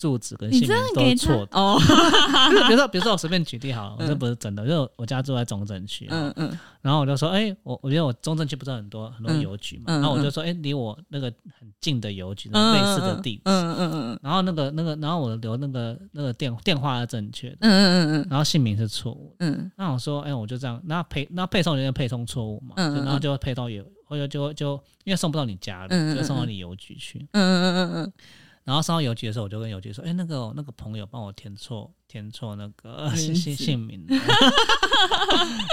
B: 住址跟姓名都错的，
A: 哦，
B: 就比如说，比如说我随便举例好了，我这不是真的，因为我家住在中正区，
A: 嗯嗯。
B: 然后我就说，哎、我我觉得我中正区不是很多很多
A: 嗯
B: 邮局嘛，
A: 嗯
B: 然后我就说，哎、离我那个很近的邮局，
A: 嗯，
B: 类似的地址，
A: 嗯嗯嗯
B: 然后那个那个，然后我留那个那个电电话是正确的，
A: 嗯嗯嗯
B: 然后姓名是错误的。
A: 嗯。
B: 那我说，哎、我就这样，那配那配送人员配送错误嘛，
A: 嗯
B: 然后就配到邮，或者就就因为送不到你家里，就送到你邮局去。
A: 嗯嗯嗯嗯
B: 然后上到邮局的时候，我就跟邮局说：“哎、那个那个朋友帮我填错填错那个
A: 名
B: 姓姓姓名。”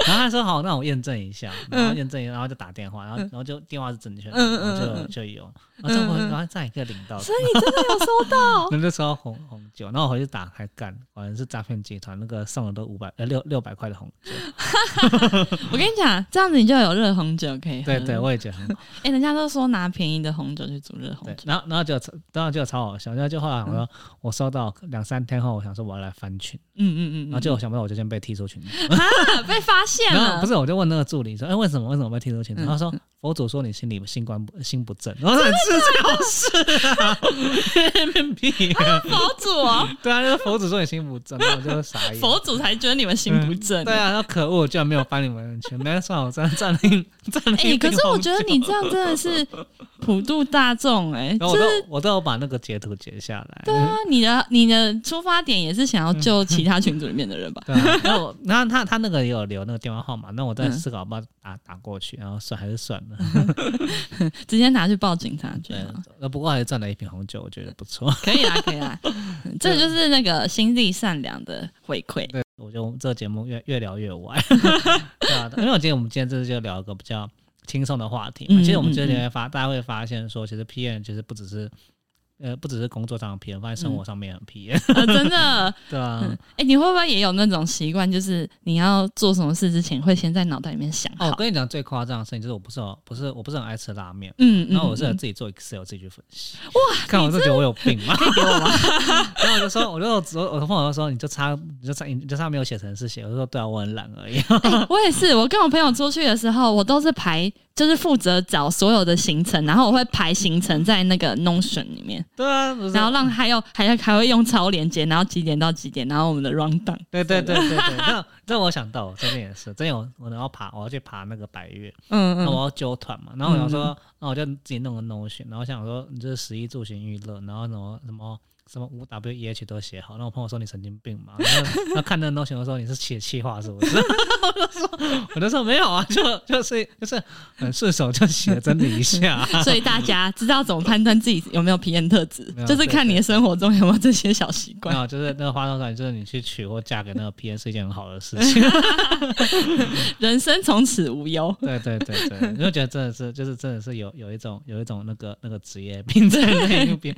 B: 然后他说：“好，那我验证一下。”然后验证一下，然后就打电话，然后然后就电话是正确的，然后就就有，然后然后再一个领到，
A: 所以你真的有收到？
B: 那就收到红红酒，然后我回去打开干，果然是诈骗集团，那个送了都五百呃六六百块的红酒。
A: 我跟你讲，这样子你就有热红酒可以喝。
B: 对对，我也觉得很好。
A: 哎、人家都说拿便宜的红酒去煮热红，酒。
B: 然后然后就然后就超好笑，然后就后来我说我收到两三天后，我想说我要来翻群，
A: 嗯嗯嗯，
B: 然后结果想不到我就先被踢出群组。
A: 啊被发现了，
B: 不是，我就问那个助理说：“哎、为什么为什么被踢出群组？”
A: 嗯
B: 他说：“佛祖说你心里心官不心不正。”然后说：“是最好事啊！
A: 佛祖啊，
B: 对啊，就是佛祖说你心不正，然后我就傻眼。
A: 佛祖才觉得你们心不正。
B: 对啊，那可恶，我居然没有翻你们的群，那算了，我占占了一占了
A: 哎、可是我觉得你这样真的是普度大众哎、
B: 然后我都
A: 就是
B: 我都有把那个截图截下来。
A: 对啊，你的你的出发点也是想要救其他群组里面的人吧？
B: 对啊，然后我然后他他那个也有留那个电话号码，那我在
A: 嗯
B: 思考要不要打打过去，然后算还是算了。
A: 直接拿去报警察局
B: 对
A: 啊，
B: 呃，不过还是赚了一瓶红酒，我觉得不错。
A: 可以啊，可以啊，这就是那个心地善良的回馈。
B: 对，我觉得我们这个节目越越聊越歪，对啊，因为我今天我们今天这次就聊一个比较轻松的话题嘛。
A: 嗯
B: 其实我们最近
A: 嗯
B: 会发，大家会发现说，其实 PM 其实不只是。呃，不只是工作上的 PM，放在生活上面也很
A: 啊，真的，
B: 对啊。
A: 嗯，哎、你会不会也有那种习惯，就是你要做什么事之前，会先在脑袋里面想
B: 我跟你讲最夸张的事情就是我不是不是我不是很爱吃拉面，
A: 嗯嗯，
B: 然后我是
A: 嗯
B: 自己做 Excel 自己去分析。哇，看我是觉得我有病吗？可以给我吗？然后我就说，我就我我的朋友就说，你就差你就差你就差没有写程式写。我就说对啊，我很懒而已。
A: 我也是，我跟我朋友出去的时候，我都是排，就是负责找所有的行程，然后我会排行程在那个 Notion 里面，
B: 对啊，
A: 然后让还有还还会用超连接，然后几点到几点，然后我们的 round down。
B: 对对对对对，那这我想到，我最近也是，最近我我要爬，我要去爬那个百越，
A: 嗯嗯，
B: 那我要揪团嘛，然后我想说，那我就自己弄个 Notion，然后想说你这是十一住行娱乐，然后什么什么什么五 W E H 都写好，然后我朋友说你神经病嘛，然后然后看那个 Notion 我说你是写气话是不是？我就说我就说没有啊，就就是就是很顺手就写整理一下，
A: 所以大家知道怎么判断自己有没有皮炎特质就是看你的生活中有没有这些小习惯。
B: 啊，就是那个花动感，就是你去娶或嫁给那个皮炎是一件很好的事情。
A: 人生从此无忧。
B: 对对对对，你就觉得真的是，就是真的是有有一种有一种那个那个职业病在那一边，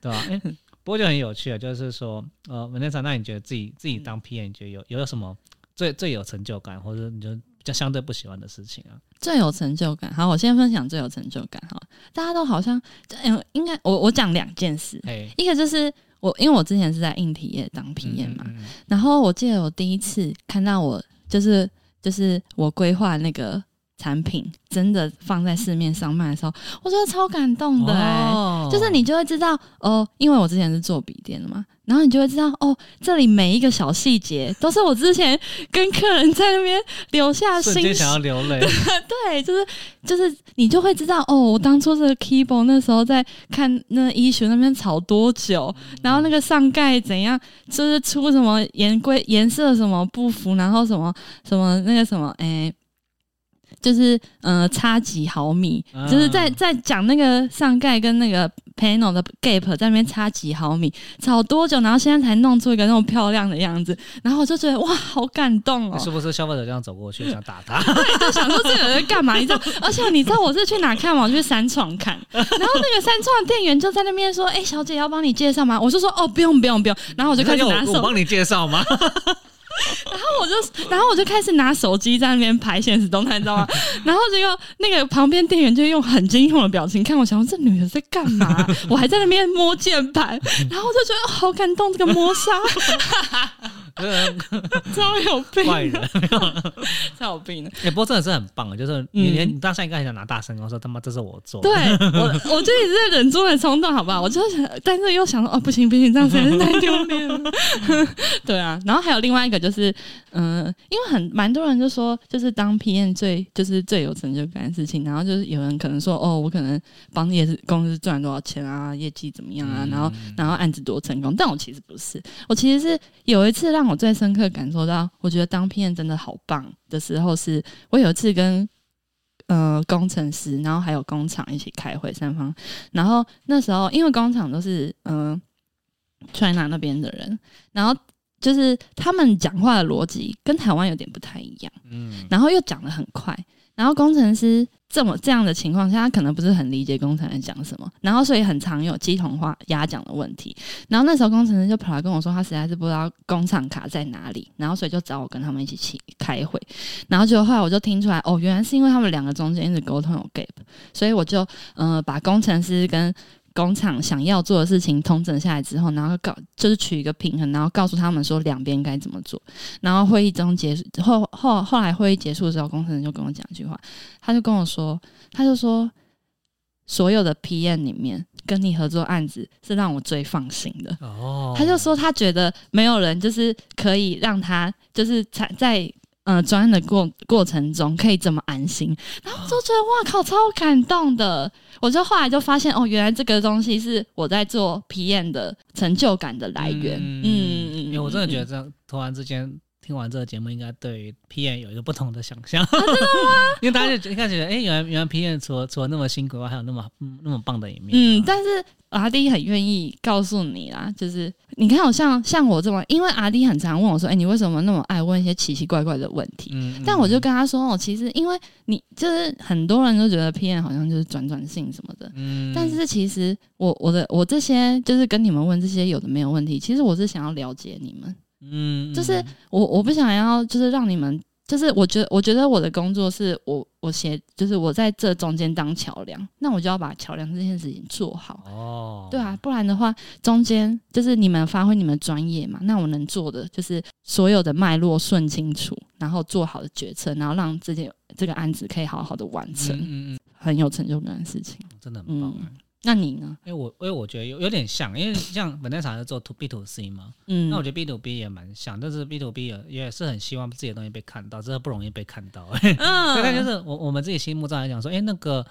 B: 对吧、哎、不过就很有趣啊，就是说，呃，文天长，那你觉得自己自己当 P，你觉得有有什么最最有成就感，或者你就比较相对不喜欢的事情啊？
A: 最有成就感，好，我先分享最有成就感哈。大家都好像，嗯，应该我我讲两件事，
B: 哎，
A: 一个就是我，因为我之前是在硬体业当 P 嘛，
B: 嗯嗯
A: 然后我记得我第一次看到我就是就是我规划那个产品真的放在市面上卖的时候，我觉得超感动的就是你就会知道哦，因为我之前是做笔电的嘛，然后你就会知道哦，这里每一个小细节都是我之前跟客人在那边留下心
B: 想要流泪，
A: 对，就是就是你就会知道哦，我当初这个 keyboard 那时候在看那医学那边吵多久，然后那个上盖怎样，就是出什么颜规颜色什么不符，然后什么什么那个什么哎。就是呃，差几毫米，
B: 啊
A: 就是在在讲那个上盖跟那个 panel 的 gap 在那边差几毫米，吵多久，然后现在才弄出一个那种漂亮的样子，然后我就觉得哇，好感动哦！
B: 是不是消费者这样走过去想打他？
A: 对就想说这个人在干嘛？你知道？而且你知道我是去哪看吗？我去三创看，然后那个三创店员就在那边说：“哎、小姐要帮你介绍吗？”我就说：“哦，不用不用不用。”然后我就开始拿手，
B: 我帮你介绍吗？
A: 然后我就然后我就开始拿手机在那边拍现实动态，你知道吗？然后结果那个旁边店员就用很惊恐的表情看我，想说这女的在干嘛？我还在那边摸键盘，然后我就觉得、哦、好感动，这个摸砂超有病
B: 坏
A: 的，
B: 人，
A: 超有病的。
B: 哎，不过真的是很棒的，就是你
A: 嗯
B: 连你当下应该很想拿大声我说他妈这是我做的，
A: 对我，我就一直在忍住的冲动，好不好？我就想，但是又想说，哦，不行不行，这样实在是太丢脸了。对啊，然后还有另外一个就是，嗯、因为很蛮多人就说，就是当 PM 最就是最有成就感的事情，然后就是有人可能说，哦，我可能帮业是公司赚多少钱啊，业绩怎么样啊，然后然后案子多成功，但我其实不是，我其实是有一次让我最深刻感受到，我觉得当 PM 真的好棒的时候是，我有一次跟呃工程师，然后还有工厂一起开会三方，然后那时候因为工厂都是嗯、呃、China 那边的人，然后就是他们讲话的逻辑跟台湾有点不太一样，
B: 嗯，
A: 然后又讲得很快，然后工程师这么这样的情况下，他可能不是很理解工程师讲什么，然后所以很常有鸡同话鸭讲的问题。然后那时候工程师就跑来跟我说，他实在是不知道工厂卡在哪里，然后所以就找我跟他们一起去开会。然后结果后来我就听出来，哦，原来是因为他们两个中间一直沟通有 gap，所以我就呃把工程师跟工厂想要做的事情统整下来之后，然后告就是取一个平衡，然后告诉他们说两边该怎么做。然后会议中结束后后后来会议结束的时候，工程师就跟我讲一句话，他就跟我说，他就说所有的 PM 里面跟你合作案子是让我最放心的。
B: 哦，
A: 他就说他觉得没有人就是可以让他就是在在呃专案的过过程中可以这么安心，然后我就觉得哇靠，超感动的。我就后来就发现哦，原来这个东西是我在做 PM 的成就感的来源。嗯嗯嗯，
B: 因为我真的觉得
A: 嗯
B: 这样突然之间听完这个节目，应该对于 PM 有一个不同的想象。因为大家就一开始觉得，哎，原来原来 PM 除了除了那么辛苦外，还有那么嗯那么棒的一面。
A: 嗯，但是阿弟很愿意告诉你啦，就是你看，我像像我这么，因为阿弟很常问我说，哎、你为什么那么爱问一些奇奇怪怪的问题？
B: 嗯，嗯
A: 但我就跟他说，哦，其实因为你就是很多人都觉得 PM 好像就是转转性什么的，
B: 嗯，
A: 但是其实我我的我这些就是跟你们问这些有的没有问题，其实我是想要了解你们，
B: 嗯，
A: 就是我我不想要就是让你们。就是我觉得，我觉得我的工作是我我写，就是我在这中间当桥梁，那我就要把桥梁这件事情做好。
B: 哦，
A: 对啊，不然的话，中间就是你们发挥你们专业嘛，那我能做的就是所有的脉络顺清楚，然后做好的决策，然后让这件这个案子可以好好的完成，
B: 嗯嗯嗯，
A: 很有成就感的事情。
B: 真的很棒
A: 嗯
B: 啊。
A: 那你呢？
B: 因为我因为我觉得有有点像，因为像本来厂是做 to B to C 嘛，
A: 嗯，
B: 那我觉得 B to B 也蛮像，但是 B to B 也也是很希望自己的东西被看到，这不容易被看到。
A: 嗯
B: 对，但就是我我们自己心目中来讲说，哎、那个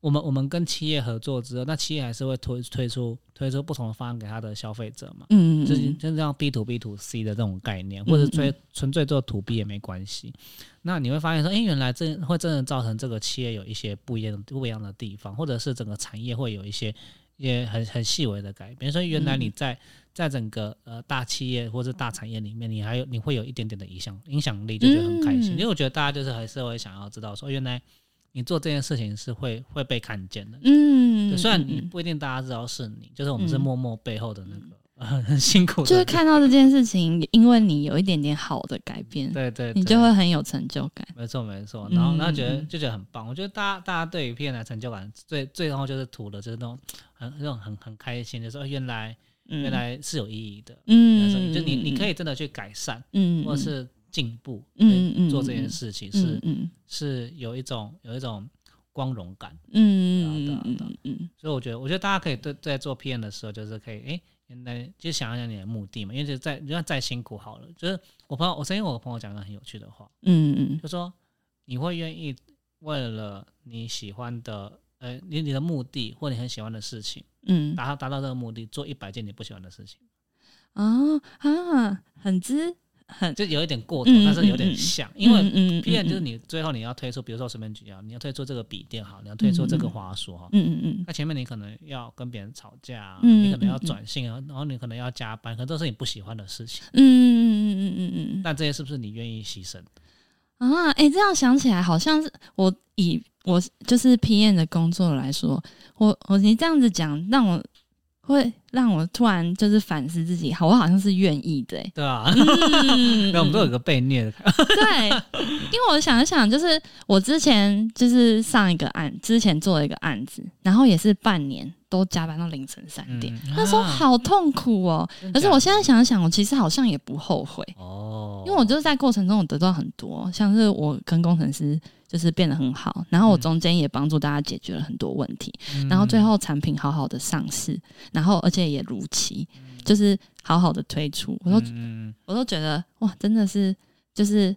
B: 我们我们跟企业合作之后，那企业还是会推推出推出不同的方案给他的消费者嘛，
A: 嗯，
B: 就是
A: 嗯
B: 就是这样 B to B to C 的这种概念，或者
A: 最
B: 纯纯粹做 to B 也没关系。那你会发现说，哎、原来这会真的造成这个企业有一些不一样不一样的地方，或者是整个产业会有一些也很很细微的改变。所以原来你在、在整个呃大企业或者大产业里面，你还有你会有一点点的影响影响力，就觉得很开心。
A: 嗯
B: 因为我觉得大家就是还是会想要知道说，原来。你做这件事情是会会被看见的。
A: 嗯，
B: 虽然你不一定大家知道是你，就是我们是
A: 嗯
B: 默默背后的那个、很很辛苦，
A: 就是看到这件事情，因为你有一点点好的改变，
B: 对对，
A: 你就会很有成就感。
B: 没错没错，然后然后觉得
A: 嗯嗯
B: 就觉得很棒。我觉得大家大家对于 P N 的成就感最最后就是图的就是那种很那种很很开心，就是说原来
A: 嗯。
B: 原来是有意义的，
A: 嗯，
B: 就你你可
A: 以
B: 以真的去改善
A: 嗯，
B: 或者是进步，
A: 嗯嗯
B: 做这件
A: 嗯
B: 事情
A: 嗯
B: 是
A: 嗯
B: 是有一种有一种光荣感。
A: 嗯
B: 对啊对啊
A: 嗯嗯嗯。
B: 所以我觉得，我觉得大家可以对在做 PM 的时候，就是可以，哎，原来就想一想你的目的嘛，因为就是再就算再辛苦好了，就是我朋友，我曾经我的朋友讲个很有趣的话，
A: 嗯嗯
B: 就说你会愿意为了你喜欢的，呃，你你的目的或你很喜欢的事情，
A: 嗯。
B: 达到达到这个目的，做一百件你不喜欢的事情，
A: 啊啊，很知很
B: 就有一点过头，
A: 嗯
B: 但是有点
A: 嗯嗯
B: 像，因为
A: 嗯
B: PM 就是你最后你要推出，比如说我随便举啊，你要推出这个笔电好，你要推出这个滑鼠哈，
A: 嗯嗯嗯。
B: 那前面你可能要跟别人吵架你可能要
A: 嗯嗯
B: 转性啊，然后你可能要加班，可能都是你不喜欢的事情。
A: 嗯嗯嗯嗯嗯嗯。
B: 但这些是不是你愿意牺牲？
A: 啊，哎，这样想起来好像是我以我就是 P N 的工作来说，我我你这样子讲，让我会让我突然就是反思自己，好，我好像是愿意的，欸。
B: 对啊，
A: 嗯。
B: 那我们都有个被虐的，
A: 对，因为我想一想，就是我之前就是上一个案，之前做了一个案子，然后也是半年都加班到凌晨三点，
B: 嗯。
A: 那时候
B: 啊
A: 好痛苦哦。
B: 真
A: 可是我现在想想，我其实好像也不后悔，
B: 哦，
A: 因为我就是在过程中我得到很多，像是我跟工程师就是变得很好，然后我
B: 嗯。
A: 中间也帮助大家解决了很多问题，
B: 嗯
A: 然后最后产品好好的上市，然后而且也如期，就是好好的推出，我都我都觉得哇，真的是就是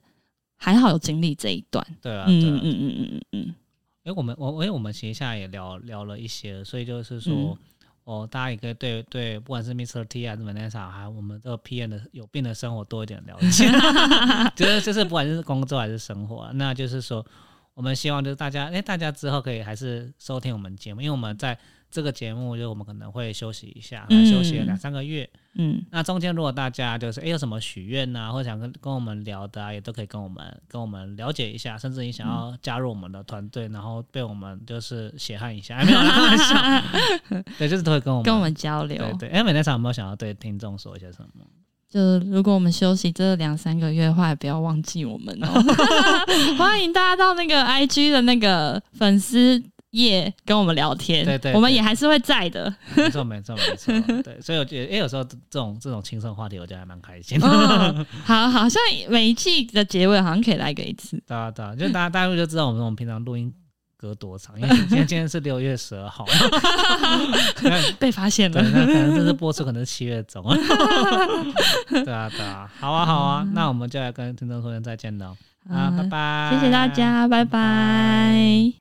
A: 还好有经历这一段。
B: 对啊，
A: 嗯
B: 对啊
A: 嗯，嗯嗯嗯嗯
B: 因为我们我因为我们其实现在也聊聊了一些，所以就是说
A: 嗯，
B: 哦，大家也可以对对，不管是 Mister T 还是 Vanessa，还有我们这个 PM 的有病的生活多一点了解，就是就是不管是工作还是生活，那就是说，我们希望就是大家，哎，大家之后可以还是收听我们节目，因为我们在这个节目，就我们可能会休息一下，
A: 嗯
B: 休息了两三个月。
A: 嗯
B: 那中间如果大家就是哎有什么许愿呐，或者想跟跟我们聊的、啊，也都可以跟我们跟我们了解一下，甚至你想要加入我们的团队，然后被我们就是血汗一下，哎没有啦，开玩笑，对，就是都会跟我们
A: 跟我们交流。
B: 对对。哎，美奈场有没有想要对听众说一些什么？
A: 就是如果我们休息这两三个月的话，也不要忘记我们哦。欢迎大家到那个 IG 的那个粉丝页跟我们聊天，
B: 对对
A: 我们也还是会在的。
B: 没错没错没错，对，所以我觉得哎有时候这种这种轻松话题，我觉得还蛮开心的。
A: 嗯，好，好像每一季的结尾好像可以来个一次。
B: 对啊对啊，就大家大家就知道我们我们平常录音隔多长，因为今天今天 是六月十二号。
A: 被发现
B: 对，
A: 了，
B: 那可能这次播出可能是七月中。对啊，对啊，好啊，好啊，那我们就来跟听众说声再见了。啊，拜拜，
A: 谢谢大家，拜拜